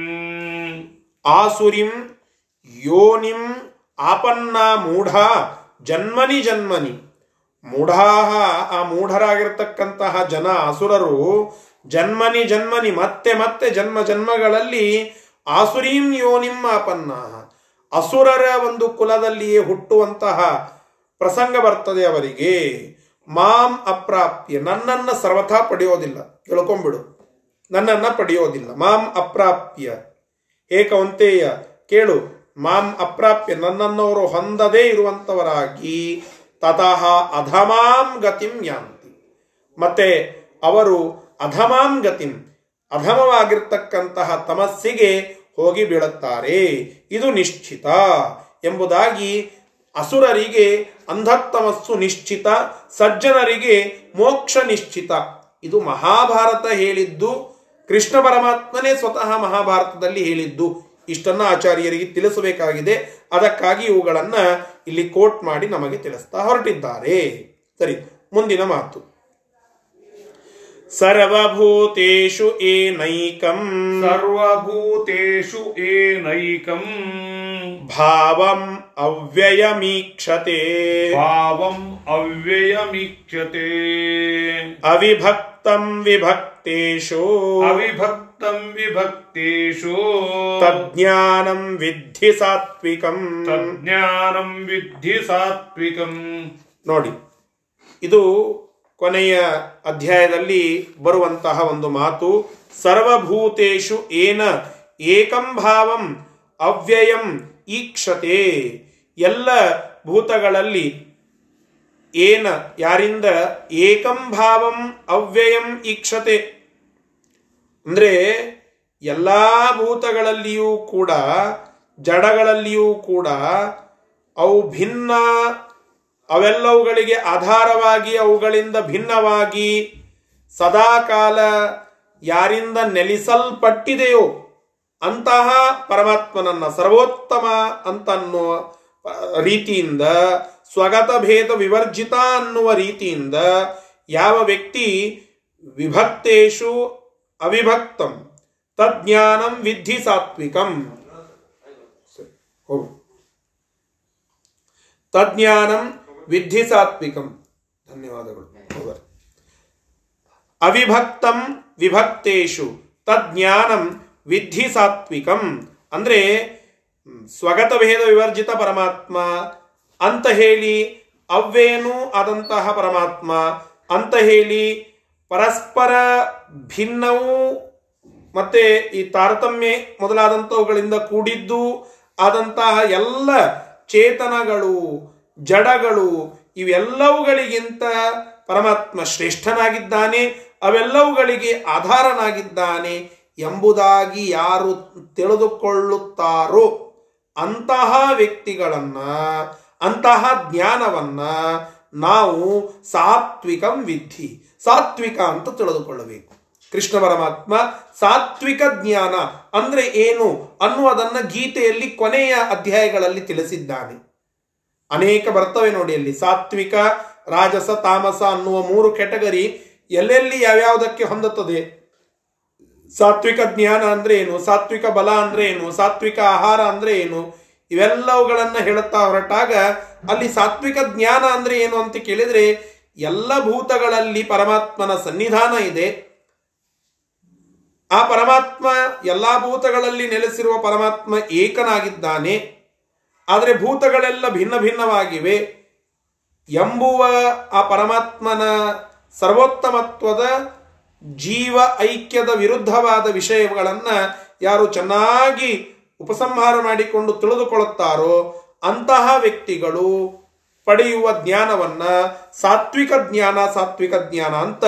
ಆಸುರಿಂ ಯೋನಿಂ ಆಪನ್ನ ಮೂಢ ಜನ್ಮನಿ ಜನ್ಮನಿ. ಮೂಢಾ ಆ ಮೂಢರಾಗಿರ್ತಕ್ಕಂತಹ ಜನ ಅಸುರರು ಜನ್ಮನಿ ಜನ್ಮನಿ, ಮತ್ತೆ ಮತ್ತೆ ಜನ್ಮ ಜನ್ಮಗಳಲ್ಲಿ ಆಸುರೀಂ ಯೋನಿಂ ಆಪನ್ನ ಅಸುರರ ಒಂದು ಕುಲದಲ್ಲಿಯೇ ಹುಟ್ಟುವಂತಹ ಪ್ರಸಂಗ ಬರ್ತದೆ ಅವರಿಗೆ. ಮಾಂ ಅಪ್ರಾಪ್ಯ, ನನ್ನನ್ನ ಸರ್ವಥಾ ಪಡೆಯೋದಿಲ್ಲ. ತಿಳ್ಕೊಂಬಿಡು ನನ್ನನ್ನ ಪಡೆಯೋದಿಲ್ಲ. ಮಾಂ ಅಪ್ರಾಪ್ಯ. ಏಕವಂತೆಯ, ಕೇಳು. ಮಾಂ ಅಪ್ರಾಪ್ಯ ನನ್ನನ್ನವರು ಹೊಂದದೇ ಇರುವಂತವರಾಗಿ ತತಃ ಅಧಮಾಂ ಗತಿಂ ಯಾಂತಿ. ಮತ್ತೆ ಅವರು ಅಧಮಾಂ ಗತಿಂ. ಅಧಮವಾಗಿರ್ತಕ್ಕಂತಹ ತಮಸ್ಸಿಗೆ ಹೋಗಿ ಬೀಳುತ್ತಾರೆ. ಇದು ನಿಶ್ಚಿತ. ಎಂಬುದಾಗಿ ಅಸುರರಿಗೆ ಅಂಧತ್ತಮಸ್ಸು ನಿಶ್ಚಿತ, ಸಜ್ಜನರಿಗೆ ಮೋಕ್ಷ ನಿಶ್ಚಿತ. ಇದು ಮಹಾಭಾರತ ಹೇಳಿದ್ದು, ಕೃಷ್ಣ ಪರಮಾತ್ಮನೇ ಸ್ವತಃ ಮಹಾಭಾರತದಲ್ಲಿ ಹೇಳಿದ್ದು. ಇಷ್ಟನ್ನ ಆಚಾರ್ಯರಿಗೆ ತಿಳಿಸಬೇಕಾಗಿದೆ. ಅದಕ್ಕಾಗಿ ಇವುಗಳನ್ನು ಇಲ್ಲಿ ಕೋಟ್ ಮಾಡಿ ನಮಗೆ ತಿಳಿಸ್ತಾ ಹೊರಟಿದ್ದಾರೆ. ಸರಿ, ಮುಂದಿನ ಮಾತು. ಸರ್ವಭೂತೇಷು ಏನೈಕಂ ಸರ್ವಭೂತೇಷು ಏನೈಕಂ ಭಾವಂ ಅವ್ಯಯಮೀಕ್ಷತೆ ಭಾವಂ ಅವ್ಯಯಮೀಕ್ಷತೆ ಅವಿಭಕ್ತಂ ವಿಭಕ್ತೇಷು ಅವಿಭಕ್ತಂ ವಿಭಕ್ತೇಷು ತಜ್ಞಾನಂ ವಿದ್ಧಿ ಸಾತ್ವಿಕಂ ತಜ್ಞಾನಂ ವಿದ್ಧಿ ಸಾತ್ವಿಕಂ ನೋಡಿ ಇದು ಕೊನೆಯ ಅಧ್ಯಾಯದಲ್ಲಿ ಬರುವಂತಹ ಒಂದು ಮಾತು, ಸರ್ವಭೂತೇಷು ಏನ ಏಕಂ ಭಾವಂ ಅವ್ಯಯಂ ಈಕ್ಷತೆ. ಎಲ್ಲ ಭೂತಗಳಲ್ಲಿ ಏನ ಯಾರಿಂದ ಏಕಂ ಭಾವಂ ಅವ್ಯಯಂ ಈಕ್ಷತೆ. ಅಂದರೆ ಎಲ್ಲ ಭೂತಗಳಲ್ಲಿಯೂ ಕೂಡ, ಜಡಗಳಲ್ಲಿಯೂ ಕೂಡ ಅವು ಭಿನ್ನ ಅವೆಲ್ಲವುಗಳಿಗೆ ಆಧಾರವಾಗಿ ಅವುಗಳಿಂದ ಭಿನ್ನವಾಗಿ ಸದಾಕಾಲ ಯಾರಿಂದ ನೆಲೆಸಲ್ಪಟ್ಟಿದೆಯೋ ಅಂತಹ ಪರಮಾತ್ಮನನ್ನ ಸರ್ವೋತ್ತಮ ಅಂತನ್ನುವ ರೀತಿಯಿಂದ ಸ್ವಗತ ಭೇದ ವಿವರ್ಜಿತ ಅನ್ನುವ ರೀತಿಯಿಂದ ಯಾವ ವ್ಯಕ್ತಿ ವಿಭಕ್ತೇಶು ಅವಿಭಕ್ತಂ ತಜ್ಞಾನಂ ವಿದ್ಧಿ ಸಾತ್ವಿಕಂ. ತಜ್ಞಾನಂ ವಿದ್ಧಿ ಸಾತ್ವಿಕಂ ಧನ್ಯವಾದಗಳು. ಅವಿಭಕ್ತಂ ವಿಭಕ್ತೇಶು ತಜ್ಞಾನಂ ವಿಧಿ ಸಾತ್ವಿಕಂ ಅಂದ್ರೆ ಸ್ವಗತ ಭೇದ ವಿವರ್ಜಿತ ಪರಮಾತ್ಮ ಅಂತ ಹೇಳಿ ಅವ್ವೇನೂ ಆದಂತಹ ಪರಮಾತ್ಮ ಅಂತ ಹೇಳಿ ಪರಸ್ಪರ ಭಿನ್ನವೂ ಮತ್ತೆ ಈ ತಾರತಮ್ಯ ಮೊದಲಾದಂಥವುಗಳಿಂದ ಕೂಡಿದ್ದು ಆದಂತಹ ಎಲ್ಲ ಚೇತನಗಳು ಜಡಗಳು ಇವೆಲ್ಲವುಗಳಿಗಿಂತ ಪರಮಾತ್ಮ ಶ್ರೇಷ್ಠನಾಗಿದ್ದಾನೆ, ಅವೆಲ್ಲವುಗಳಿಗೆ ಆಧಾರನಾಗಿದ್ದಾನೆ ಎಂಬುದಾಗಿ ಯಾರು ತಿಳಿದುಕೊಳ್ಳುತ್ತಾರೋ ಅಂತಹ ವ್ಯಕ್ತಿಗಳನ್ನ, ಅಂತಹ ಜ್ಞಾನವನ್ನ ನಾವು ಸಾತ್ವಿಕಂ ವಿಧಿ ಸಾತ್ವಿಕ ಅಂತ ತಿಳಿದುಕೊಳ್ಳಬೇಕು. ಕೃಷ್ಣ ಪರಮಾತ್ಮ ಸಾತ್ವಿಕ ಜ್ಞಾನ ಅಂದ್ರೆ ಏನು ಅನ್ನುವುದನ್ನ ಗೀತೆಯಲ್ಲಿ ಕೊನೆಯ ಅಧ್ಯಾಯಗಳಲ್ಲಿ ತಿಳಿಸಿದ್ದಾನೆ. ಅನೇಕ ಬರ್ತವೆ ನೋಡಿ ಅಲ್ಲಿ. ಸಾತ್ವಿಕ, ರಾಜಸ, ತಾಮಸ ಅನ್ನುವ ಮೂರು ಕ್ಯಾಟಗರಿ ಎಲ್ಲೆಲ್ಲಿ ಯಾವ್ಯಾವುದಕ್ಕೆ ಹೊಂದುತ್ತದೆ? ಸಾತ್ವಿಕ ಜ್ಞಾನ ಅಂದ್ರೆ ಏನು? ಸಾತ್ವಿಕ ಬಲ ಅಂದ್ರೆ ಏನು? ಸಾತ್ವಿಕ ಆಹಾರ ಅಂದ್ರೆ ಏನು? ಇವೆಲ್ಲವುಗಳನ್ನ ಹೇಳುತ್ತಾ ಹೊರಟಾಗ ಅಲ್ಲಿ ಸಾತ್ವಿಕ ಜ್ಞಾನ ಅಂದ್ರೆ ಏನು ಅಂತ ಕೇಳಿದ್ರೆ ಎಲ್ಲ ಭೂತಗಳಲ್ಲಿ ಪರಮಾತ್ಮನ ಸನ್ನಿಧಾನ ಇದೆ. ಆ ಪರಮಾತ್ಮ ಎಲ್ಲಾ ಭೂತಗಳಲ್ಲಿ ನೆಲೆಸಿರುವ ಪರಮಾತ್ಮ ಏಕನಾಗಿದ್ದಾನೆ. ಆದರೆ ಭೂತಗಳೆಲ್ಲ ಭಿನ್ನ ಭಿನ್ನವಾಗಿವೆ. ಎಂಬುವ ಆ ಪರಮಾತ್ಮನ ಸರ್ವೋತ್ತಮತ್ವದ ಜೀವ ಐಕ್ಯದ ವಿರುದ್ಧವಾದ ವಿಷಯಗಳನ್ನು ಯಾರು ಚೆನ್ನಾಗಿ ಉಪಸಂಹಾರ ಮಾಡಿಕೊಂಡು ತಿಳಿದುಕೊಳ್ಳುತ್ತಾರೋ ಅಂತಹ ವ್ಯಕ್ತಿಗಳು ಪಡೆಯುವ ಜ್ಞಾನವನ್ನ ಸಾತ್ವಿಕ ಜ್ಞಾನ ಸಾತ್ವಿಕ ಜ್ಞಾನ ಅಂತ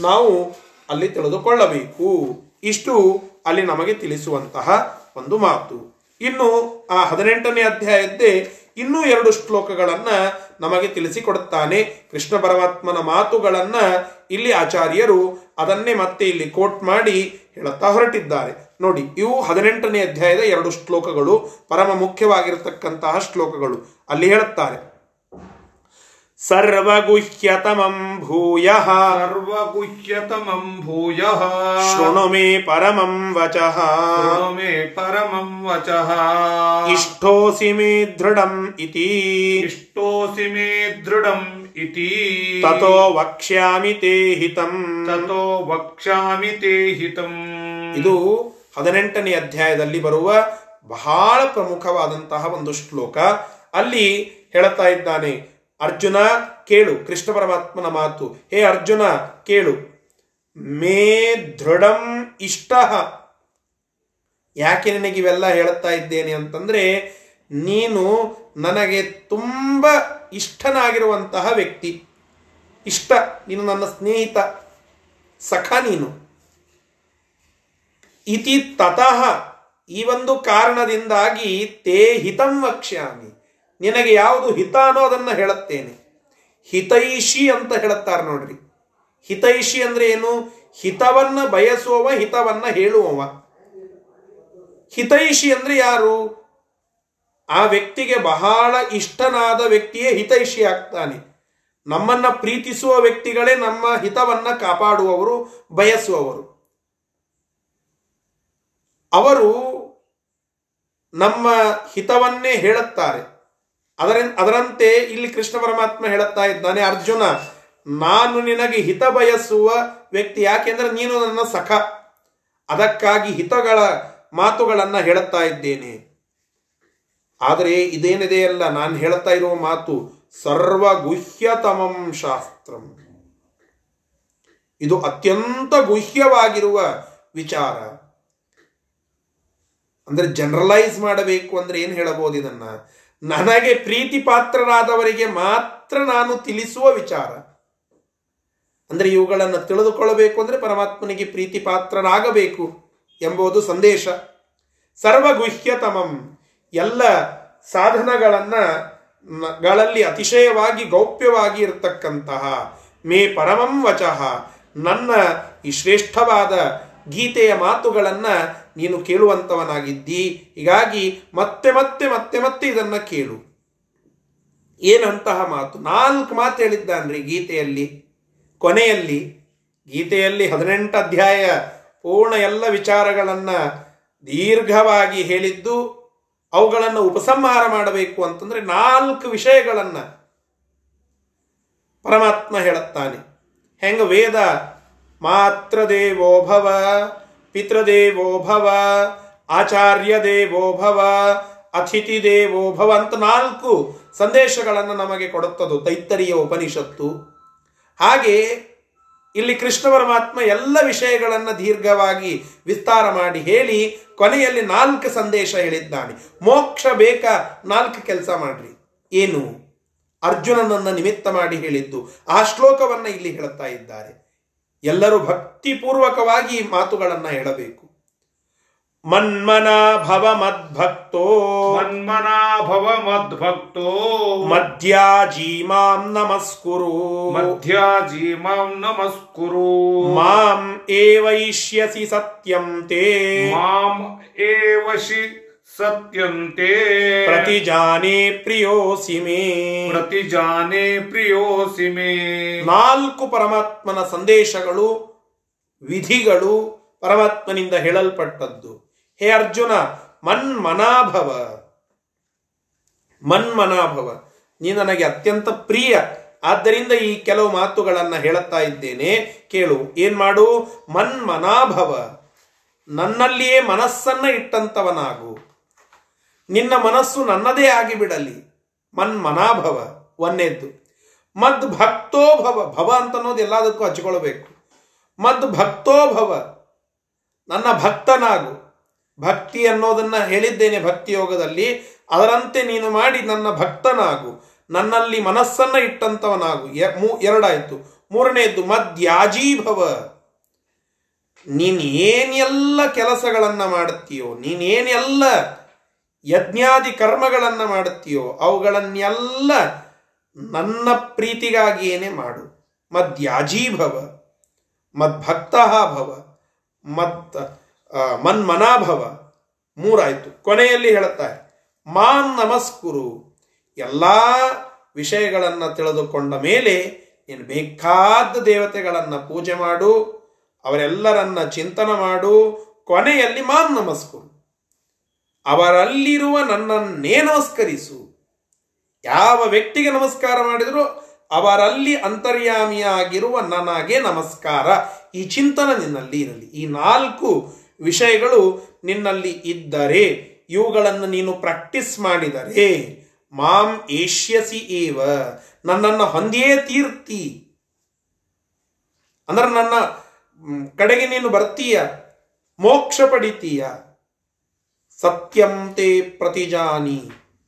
ನಾವು ಅಲ್ಲಿ ತಿಳಿದುಕೊಳ್ಳಬೇಕು. ಇಷ್ಟು ಅಲ್ಲಿ ನಮಗೆ ತಿಳಿಸುವಂತಹ ಒಂದು ಮಾತು. ಇನ್ನು ಆ ಹದಿನೆಂಟನೇ ಅಧ್ಯಾಯದ್ದೇ ಇನ್ನೂ ಎರಡು ಶ್ಲೋಕಗಳನ್ನ ನಮಗೆ ತಿಳಿಸಿಕೊಡುತ್ತಾನೆ. ಕೃಷ್ಣ ಪರಮಾತ್ಮನ ಮಾತುಗಳನ್ನ ಇಲ್ಲಿ ಆಚಾರ್ಯರು ಅದನ್ನೇ ಮತ್ತೆ ಇಲ್ಲಿ ಕೋಟ್ ಮಾಡಿ ಹೇಳುತ್ತಾ ಹೊರಟಿದ್ದಾರೆ. ನೋಡಿ, ಇವು ಹದಿನೆಂಟನೇ ಅಧ್ಯಾಯದ ಎರಡು ಶ್ಲೋಕಗಳು, ಪರಮ ಮುಖ್ಯವಾಗಿರತಕ್ಕಂತಹ ಶ್ಲೋಕಗಳು. ಅಲ್ಲಿ ಹೇಳುತ್ತಾರೆ ಸರ್ವಗುಹ್ಯತಮಂ ಭೂಯ सर्वगुह्यतमं भूयः ಶೃಣು ಮೇ ಪರಮಂ ವಚಃ शृणु मे परमं वचः ಇಷ್ಟೋಸಿ ಮೇ ದೃಢಂ ಇತಿ इष्टोऽसि मे दृढम् इति ತಥೋ ವಕ್ಷ್ಯಾಮಿ ತೇ ಹಿತಂ ततो वक्ष्यामि ते हितम् ಇದು ಹದಿನೆಂಟನೇ ಅಧ್ಯಾಯದಲ್ಲಿ ಬರುವ ಬಹಳ ಪ್ರಮುಖವಾದಂತಹ ಒಂದು ಶ್ಲೋಕ ಅಲ್ಲಿ ಹೇಳುತ್ತಾ ಇದ್ದಾನೆ ಅರ್ಜುನ, ಕೇಳು. ಕೃಷ್ಣ ಪರಮಾತ್ಮನ ಮಾತು. ಹೇ ಅರ್ಜುನ, ಕೇಳು. ಮೇ ದೃಢಂ ಇಷ್ಟ. ಯಾಕೆ ನಿನಗೆ ಇವೆಲ್ಲ ಹೇಳುತ್ತಾ ಇದ್ದೇನೆ ಅಂತಂದ್ರೆ, ನೀನು ನನಗೆ ತುಂಬ ಇಷ್ಟನಾಗಿರುವಂತಹ ವ್ಯಕ್ತಿ. ಇಷ್ಟ. ನೀನು ನನ್ನ ಸ್ನೇಹಿತ. ಸಖ ನೀನು. ಇತಿ ತತಃ. ಈ ಒಂದು ಕಾರಣದಿಂದಾಗಿ ತೇ ಹಿತಂ ವಕ್ಷ್ಯಾಮಿ. ನಿನಗೆ ಯಾವುದು ಹಿತ ಅನ್ನೋ ಅದನ್ನ ಹೇಳುತ್ತೇನೆ. ಹಿತೈಷಿ ಅಂತ ಹೇಳುತ್ತಾರೆ ನೋಡ್ರಿ. ಹಿತೈಷಿ ಅಂದ್ರೆ ಏನು? ಹಿತವನ್ನ ಬಯಸುವವ, ಹಿತವನ್ನ ಹೇಳುವವ. ಹಿತೈಷಿ ಅಂದ್ರೆ ಯಾರು? ಆ ವ್ಯಕ್ತಿಗೆ ಬಹಳ ಇಷ್ಟನಾದ ವ್ಯಕ್ತಿಯೇ ಹಿತೈಷಿ ಆಗ್ತಾನೆ. ನಮ್ಮನ್ನ ಪ್ರೀತಿಸುವ ವ್ಯಕ್ತಿಗಳೇ ನಮ್ಮ ಹಿತವನ್ನ ಕಾಪಾಡುವವರು, ಬಯಸುವವರು. ಅವರು ನಮ್ಮ ಹಿತವನ್ನೇ ಹೇಳುತ್ತಾರೆ. ಅದರ ಅದರಂತೆ ಇಲ್ಲಿ ಕೃಷ್ಣ ಪರಮಾತ್ಮ ಹೇಳುತ್ತಾ ಇದ್ದಾನೆ, ಅರ್ಜುನ, ನಾನು ನಿನಗೆ ಹಿತ ಬಯಸುವ ವ್ಯಕ್ತಿ ಯಾಕೆಂದ್ರೆ ನೀನು ನನ್ನ ಸಖ. ಅದಕ್ಕಾಗಿ ಹಿತಗಳ ಮಾತುಗಳನ್ನ ಹೇಳುತ್ತಾ ಇದ್ದೇನೆ. ಆದರೆ ಇದೇನಿದೆ ಅಲ್ಲ, ನಾನು ಹೇಳ್ತಾ ಇರುವ ಮಾತು ಸರ್ವಗುಹ್ಯತಮಂ ಶಾಸ್ತ್ರಂ. ಇದು ಅತ್ಯಂತ ಗುಹ್ಯವಾಗಿರುವ ವಿಚಾರ. ಅಂದ್ರೆ ಜನರಲೈಸ್ ಮಾಡಬೇಕು ಅಂದ್ರೆ ಏನು ಹೇಳಬಹುದು ಇದನ್ನ? ನನಗೆ ಪ್ರೀತಿ ಪಾತ್ರರಾದವರಿಗೆ ಮಾತ್ರ ನಾನು ತಿಳಿಸುವ ವಿಚಾರ. ಅಂದರೆ ಇವುಗಳನ್ನು ತಿಳಿದುಕೊಳ್ಳಬೇಕು ಅಂದರೆ ಪರಮಾತ್ಮನಿಗೆ ಪ್ರೀತಿ ಪಾತ್ರರಾಗಬೇಕು ಎಂಬುದು ಸಂದೇಶ. ಸರ್ವಗುಹ್ಯತಮಂ. ಎಲ್ಲ ಸಾಧನಗಳನ್ನು ಗಳಲ್ಲಿ ಅತಿಶಯವಾಗಿ ಗೌಪ್ಯವಾಗಿ ಇರತಕ್ಕಂತಹ ಮೇ ಪರಮಂ ವಚಃ ನನ್ನ ಈ ಶ್ರೇಷ್ಠವಾದ ಗೀತೆಯ ಮಾತುಗಳನ್ನ ನೀನು ಕೇಳುವಂಥವನಾಗಿದ್ದೀ ಹೀಗಾಗಿ ಮತ್ತೆ ಮತ್ತೆ ಮತ್ತೆ ಮತ್ತೆ ಇದನ್ನು ಕೇಳು. ಏನಂತಹ ಮಾತು? ನಾಲ್ಕು ಮಾತು ಹೇಳಿದ್ದಾನ್ರಿ ಗೀತೆಯಲ್ಲಿ. ಕೊನೆಯಲ್ಲಿ, ಗೀತೆಯಲ್ಲಿ ಹದಿನೆಂಟು ಅಧ್ಯಾಯ ಪೂರ್ಣ ಎಲ್ಲ ವಿಚಾರಗಳನ್ನು ದೀರ್ಘವಾಗಿ ಹೇಳಿದ್ದು, ಅವುಗಳನ್ನು ಉಪಸಂಹಾರ ಮಾಡಬೇಕು ಅಂತಂದರೆ ನಾಲ್ಕು ವಿಷಯಗಳನ್ನು ಪರಮಾತ್ಮ ಹೇಳುತ್ತಾನೆ. ಹೆಂಗ ವೇದ ಮಾತ್ರ ದೇವೋ ಭವ ಪಿತೃದೇವೋ ಭವ ಆಚಾರ್ಯ ದೇವೋ ಭವ ಅತಿಥಿ ದೇವೋ ಭವ ಅಂತ ನಾಲ್ಕು ಸಂದೇಶಗಳನ್ನು ನಮಗೆ ಕೊಡುತ್ತದು ತೈತ್ತರಿಯ ಉಪನಿಷತ್ತು. ಹಾಗೆ ಇಲ್ಲಿ ಕೃಷ್ಣ ಪರಮಾತ್ಮ ಎಲ್ಲ ವಿಷಯಗಳನ್ನು ದೀರ್ಘವಾಗಿ ವಿಸ್ತಾರ ಮಾಡಿ ಹೇಳಿ ಕೊನೆಯಲ್ಲಿ ನಾಲ್ಕು ಸಂದೇಶ ಹೇಳಿದ್ದಾನೆ. ಮೋಕ್ಷ ಬೇಕ ನಾಲ್ಕು ಕೆಲಸ ಮಾಡ್ರಿ. ಏನು? ಅರ್ಜುನನನ್ನು ನಿಮಿತ್ತ ಮಾಡಿ ಹೇಳಿದ್ದು. ಆ ಶ್ಲೋಕವನ್ನು ಇಲ್ಲಿ ಹೇಳುತ್ತಾ ಇದ್ದಾರೆ. ಎಲ್ಲರೂ ಭಕ್ತಿಪೂರ್ವಕವಾಗಿ ಈ ಮಾತುಗಳನ್ನ ಹೇಳಬೇಕು. ಮನ್ಮನ ಭವ ಮದ್ಭಕ್ತೋ. ಮನ್ಮನಾ ಭವ ಮದ್ಭಕ್ತೋ. ಮಧ್ಯ ಜೀಮಾಂ ನಮಸ್ಕುರು. ಮಧ್ಯ ಜೀಮಾಂ ನಮಸ್ಕುರು. ಮಾಂ ಏವೈಷ್ಯಸಿ ಸತ್ಯಂ ತೇ ಮಾಂ ಏವಶಿ ಸತ್ಯಂತೆ. प्रतिजाने ಪ್ರಿಯೋಸಿ ಮೇ. ಪ್ರತಿಜಾನೆ ಪ್ರಿಯೋಸಿ ಮೇ. ನಾಲ್ಕು ಪರಮಾತ್ಮನ ಸಂದೇಶಗಳು ವಿಧಿಗಳು ಪರಮಾತ್ಮನಿಂದ ಹೇಳಲ್ಪಟ್ಟದ್ದು. ಹೇ ಅರ್ಜುನ ಮನ್ಮನಾಭವ. ಮನ್ಮನಾಭವ. ನೀ ನನಗೆ ಅತ್ಯಂತ ಪ್ರಿಯ. ಆದ್ದರಿಂದ ಈ ಕೆಲವು ಮಾತುಗಳನ್ನ ಹೇಳುತ್ತಾ ಇದ್ದೇನೆ. ಕೇಳು ಏನ್ ಮಾಡು? ಮನ್ಮನಾಭವ. ನನ್ನಲ್ಲಿಯೇ ಮನಸ್ಸನ್ನ ಇಟ್ಟಂತವನಾಗು. ನಿನ್ನ ಮನಸ್ಸು ನನ್ನದೇ ಆಗಿಬಿಡಲಿ. ಮನ್ ಮನಾಭವ ಒಂದೇದ್ದು ಮದ್ ಭಕ್ತೋ ಭವ ಭವ ಅಂತ ಅನ್ನೋದು ಎಲ್ಲದಕ್ಕೂ ಹಚ್ಕೊಳ್ಬೇಕು. ಮದ್ ಭಕ್ತೋ ಭವ, ನನ್ನ ಭಕ್ತನಾಗು. ಭಕ್ತಿ ಅನ್ನೋದನ್ನ ಹೇಳಿದ್ದೇನೆ ಭಕ್ತಿ ಯೋಗದಲ್ಲಿ. ಅದರಂತೆ ನೀನು ಮಾಡಿ ನನ್ನ ಭಕ್ತನಾಗು. ನನ್ನಲ್ಲಿ ಮನಸ್ಸನ್ನ ಇಟ್ಟಂತವನಾಗು. ಎರಡಾಯ್ತು. ಮೂರನೇದ್ದು ಮದ್ಯಾಜೀಭವ ನೀನ್ ಏನೆಲ್ಲ ಕೆಲಸಗಳನ್ನ ಮಾಡುತ್ತೀಯೋ ನೀನೇನೆಲ್ಲ ಯಜ್ಞಾದಿ ಕರ್ಮಗಳನ್ನು ಮಾಡುತ್ತೀಯೋ, ಅವುಗಳನ್ನೆಲ್ಲ ನನ್ನ ಪ್ರೀತಿಗಾಗಿಯೇನೆ ಮಾಡು. ಮದ್ಯಾಜೀಭವ ಮದ್ಭಕ್ತ ಭವ, ಮತ್ ಮನ್ಮನಾಭವ ಮೂರಾಯಿತು. ಕೊನೆಯಲ್ಲಿ ಹೇಳುತ್ತಾರೆ ಮಾನ್ ನಮಸ್ಕುರು. ಎಲ್ಲ ವಿಷಯಗಳನ್ನು ತಿಳಿದುಕೊಂಡ ಮೇಲೆ ನೀನು ಬೇಕಾದ ದೇವತೆಗಳನ್ನು ಪೂಜೆ ಮಾಡು, ಅವರೆಲ್ಲರನ್ನ ಚಿಂತನ ಮಾಡು. ಕೊನೆಯಲ್ಲಿ ಮಾನ್ ನಮಸ್ಕುರು. ಅವರಲ್ಲಿರುವ ನನ್ನನ್ನೇ ನಮಸ್ಕರಿಸು ಯಾವ ವ್ಯಕ್ತಿಗೆ ನಮಸ್ಕಾರ ಮಾಡಿದರೂ ಅವರಲ್ಲಿ ಅಂತರ್ಯಾಮಿಯಾಗಿರುವ ನನಗೆ ನಮಸ್ಕಾರ. ಈ ಚಿಂತನ ನಿನ್ನಲ್ಲಿ ಇರಲಿ. ಈ ನಾಲ್ಕು ವಿಷಯಗಳು ನಿನ್ನಲ್ಲಿ ಇದ್ದರೆ, ಇವುಗಳನ್ನು ನೀನು ಪ್ರಾಕ್ಟೀಸ್ ಮಾಡಿದರೆ, ಮಾಂ ಏಷ್ಯಸಿ ಏವ, ನನ್ನನ್ನು ಹೊಂದಿಯೇ ತೀರ್ತಿ. ಅಂದ್ರೆ ನನ್ನ ಕಡೆಗೆ ನೀನು ಬರ್ತೀಯ, ಮೋಕ್ಷ ಪಡಿತೀಯ. ಸತ್ಯಂ ತೇ ಪ್ರತಿಜಾನಿ,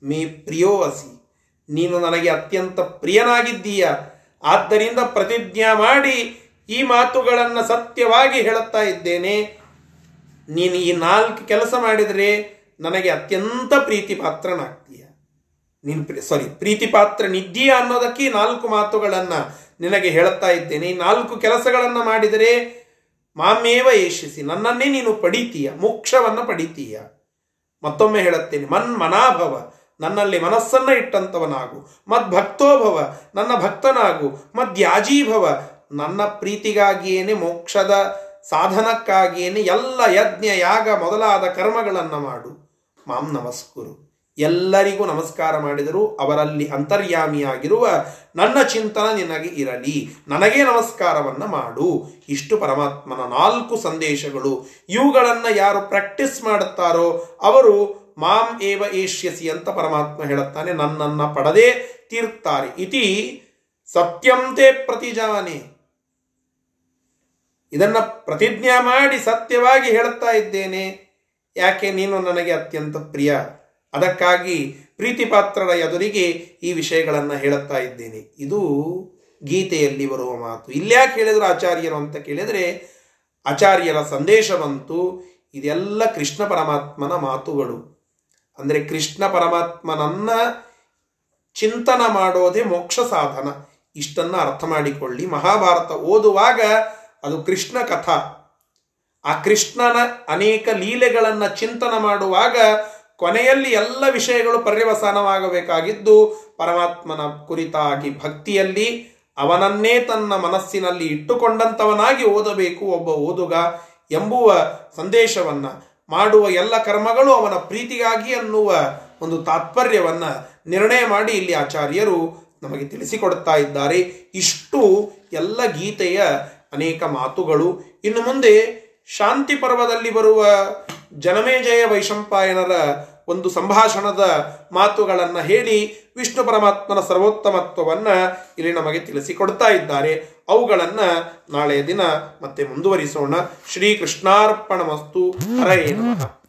ಮೇ ಪ್ರಿಯೋ ಅಸಿ. ನೀನು ನನಗೆ ಅತ್ಯಂತ ಪ್ರಿಯನಾಗಿದ್ದೀಯ. ಆದ್ದರಿಂದ ಪ್ರತಿಜ್ಞಾ ಮಾಡಿ ಈ ಮಾತುಗಳನ್ನು ಸತ್ಯವಾಗಿ ಹೇಳುತ್ತಾ ಇದ್ದೇನೆ. ನೀನು ಈ ನಾಲ್ಕು ಕೆಲಸ ಮಾಡಿದರೆ ನನಗೆ ಅತ್ಯಂತ ಪ್ರೀತಿ ಪಾತ್ರನಾಗ್ತೀಯ ನೀನು ಸಾರಿ ಪ್ರೀತಿ ಪಾತ್ರ ನಿದ್ದೀಯ ಅನ್ನೋದಕ್ಕೆ ಈ ನಾಲ್ಕು ಮಾತುಗಳನ್ನು ನಿನಗೆ ಹೇಳುತ್ತಾ ಇದ್ದೇನೆ. ಈ ನಾಲ್ಕು ಕೆಲಸಗಳನ್ನು ಮಾಡಿದರೆ ಮಾಮೇವ ಯಶಿಸಿ ನನ್ನನ್ನೇ ನೀನು ಪಡಿತೀಯ, ಮೋಕ್ಷವನ್ನು ಪಡಿತೀಯ. ಮತ್ತೊಮ್ಮೆ ಹೇಳುತ್ತೇನೆ. ಮನ್ ಮನಾಭವ, ನನ್ನಲ್ಲಿ ಮನಸ್ಸನ್ನ ಇಟ್ಟಂತವನಾಗು. ಮದ್ಭಕ್ತೋಭವ ನನ್ನ ಭಕ್ತನಾಗು. ಮದ್ಯಾಜೀಭವ ನನ್ನ ಪ್ರೀತಿಗಾಗಿಯೇನೆ, ಮೋಕ್ಷದ ಸಾಧನಕ್ಕಾಗಿಯೇನೆ ಎಲ್ಲ ಯಜ್ಞ, ಯಾಗ ಮೊದಲಾದ ಕರ್ಮಗಳನ್ನು ಮಾಡು. ಮಾಂ ನಮಸ್ಕುರು. ಎಲ್ಲರಿಗೂ ನಮಸ್ಕಾರ ಮಾಡಿದರೂ ಅವರಲ್ಲಿ ಅಂತರ್ಯಾಮಿಯಾಗಿರುವ ನನ್ನ ಚಿಂತನ ನಿನಗೆ ಇರಲಿ. ನನಗೆ ನಮಸ್ಕಾರವನ್ನು ಮಾಡು. ಇಷ್ಟು ಪರಮಾತ್ಮನ ನಾಲ್ಕು ಸಂದೇಶಗಳು. ಇವುಗಳನ್ನು ಯಾರು ಪ್ರಾಕ್ಟೀಸ್ ಮಾಡುತ್ತಾರೋ ಅವರು ಮಾಂ ಏವ ಏಷ್ಯಸಿ ಅಂತ ಪರಮಾತ್ಮ ಹೇಳುತ್ತಾನೆ. ನನ್ನನ್ನು ಪಡದೆ ತೀರ್ತಾರೆ. ಇತಿ ಸತ್ಯಂತೆ ಪ್ರತಿಜಾನೆ. ಇದನ್ನ ಪ್ರತಿಜ್ಞಾ ಮಾಡಿ ಸತ್ಯವಾಗಿ ಹೇಳುತ್ತಾ ಇದ್ದೇನೆ. ಯಾಕೆ? ನೀನು ನನಗೆ ಅತ್ಯಂತ ಪ್ರಿಯ. ಅದಕ್ಕಾಗಿ ಪ್ರೀತಿಪಾತ್ರರ ಎದುರಿಗೆ ಈ ವಿಷಯಗಳನ್ನು ಹೇಳುತ್ತಾ ಇದ್ದೇನೆ. ಇದು ಗೀತೆಯಲ್ಲಿ ಬರುವ ಮಾತು. ಇಲ್ಯಾಕೆ ಹೇಳಿದ್ರು ಆಚಾರ್ಯರು ಅಂತ ಕೇಳಿದರೆ, ಆಚಾರ್ಯರ ಸಂದೇಶವಂತು ಇದೆಲ್ಲ ಕೃಷ್ಣ ಪರಮಾತ್ಮನ ಮಾತುಗಳು. ಅಂದರೆ ಕೃಷ್ಣ ಪರಮಾತ್ಮನನ್ನ ಚಿಂತನ ಮಾಡೋದೇ ಮೋಕ್ಷ ಸಾಧನ. ಇಷ್ಟನ್ನ ಅರ್ಥ ಮಾಡಿಕೊಳ್ಳಿ. ಮಹಾಭಾರತ ಓದುವಾಗ ಅದು ಕೃಷ್ಣ ಕಥಾ. ಆ ಕೃಷ್ಣನ ಅನೇಕ ಲೀಲೆಗಳನ್ನು ಚಿಂತನ ಮಾಡುವಾಗ ಕೊನೆಯಲ್ಲಿ ಎಲ್ಲ ವಿಷಯಗಳು ಪರ್ಯವಸಾನವಾಗಬೇಕಾಗಿದ್ದು ಪರಮಾತ್ಮನ ಕುರಿತಾಗಿ ಭಕ್ತಿಯಲ್ಲಿ ಅವನನ್ನೇ ತನ್ನ ಮನಸ್ಸಿನಲ್ಲಿ ಇಟ್ಟುಕೊಂಡಂತವನಾಗಿ ಓದಬೇಕು ಒಬ್ಬ ಓದುಗ ಎಂಬುವ ಸಂದೇಶವನ್ನ ಮಾಡುವ ಎಲ್ಲ ಕರ್ಮಗಳು ಅವನ ಪ್ರೀತಿಗಾಗಿ ಅನ್ನುವ ಒಂದು ತಾತ್ಪರ್ಯವನ್ನ ನಿರ್ಣಯ ಮಾಡಿ ಇಲ್ಲಿ ಆಚಾರ್ಯರು ನಮಗೆ ತಿಳಿಸಿಕೊಡ್ತಾ ಇದ್ದಾರೆ. ಇಷ್ಟು ಎಲ್ಲ ಗೀತೆಯ ಅನೇಕ ಮಾತುಗಳು. ಇನ್ನು ಮುಂದೆ ಶಾಂತಿ ಪರ್ವದಲ್ಲಿ ಬರುವ ಜನಮೇಜಯ ವೈಶಂಪಾಯನರ ಒಂದು ಸಂಭಾಷಣದ ಮಾತುಗಳನ್ನ ಹೇಳಿ ವಿಷ್ಣು ಪರಮಾತ್ಮನ ಸರ್ವೋತ್ತಮತ್ವವನ್ನ ಇಲ್ಲಿ ನಮಗೆ ತಿಳಿಸಿಕೊಡ್ತಾ ಇದ್ದಾರೆ. ಅವುಗಳನ್ನ ನಾಳೆಯ ದಿನ ಮತ್ತೆ ಮುಂದುವರಿಸೋಣ. ಶ್ರೀ ಕೃಷ್ಣಾರ್ಪಣ ಮಸ್ತು ಹರೇ ನಮಃ.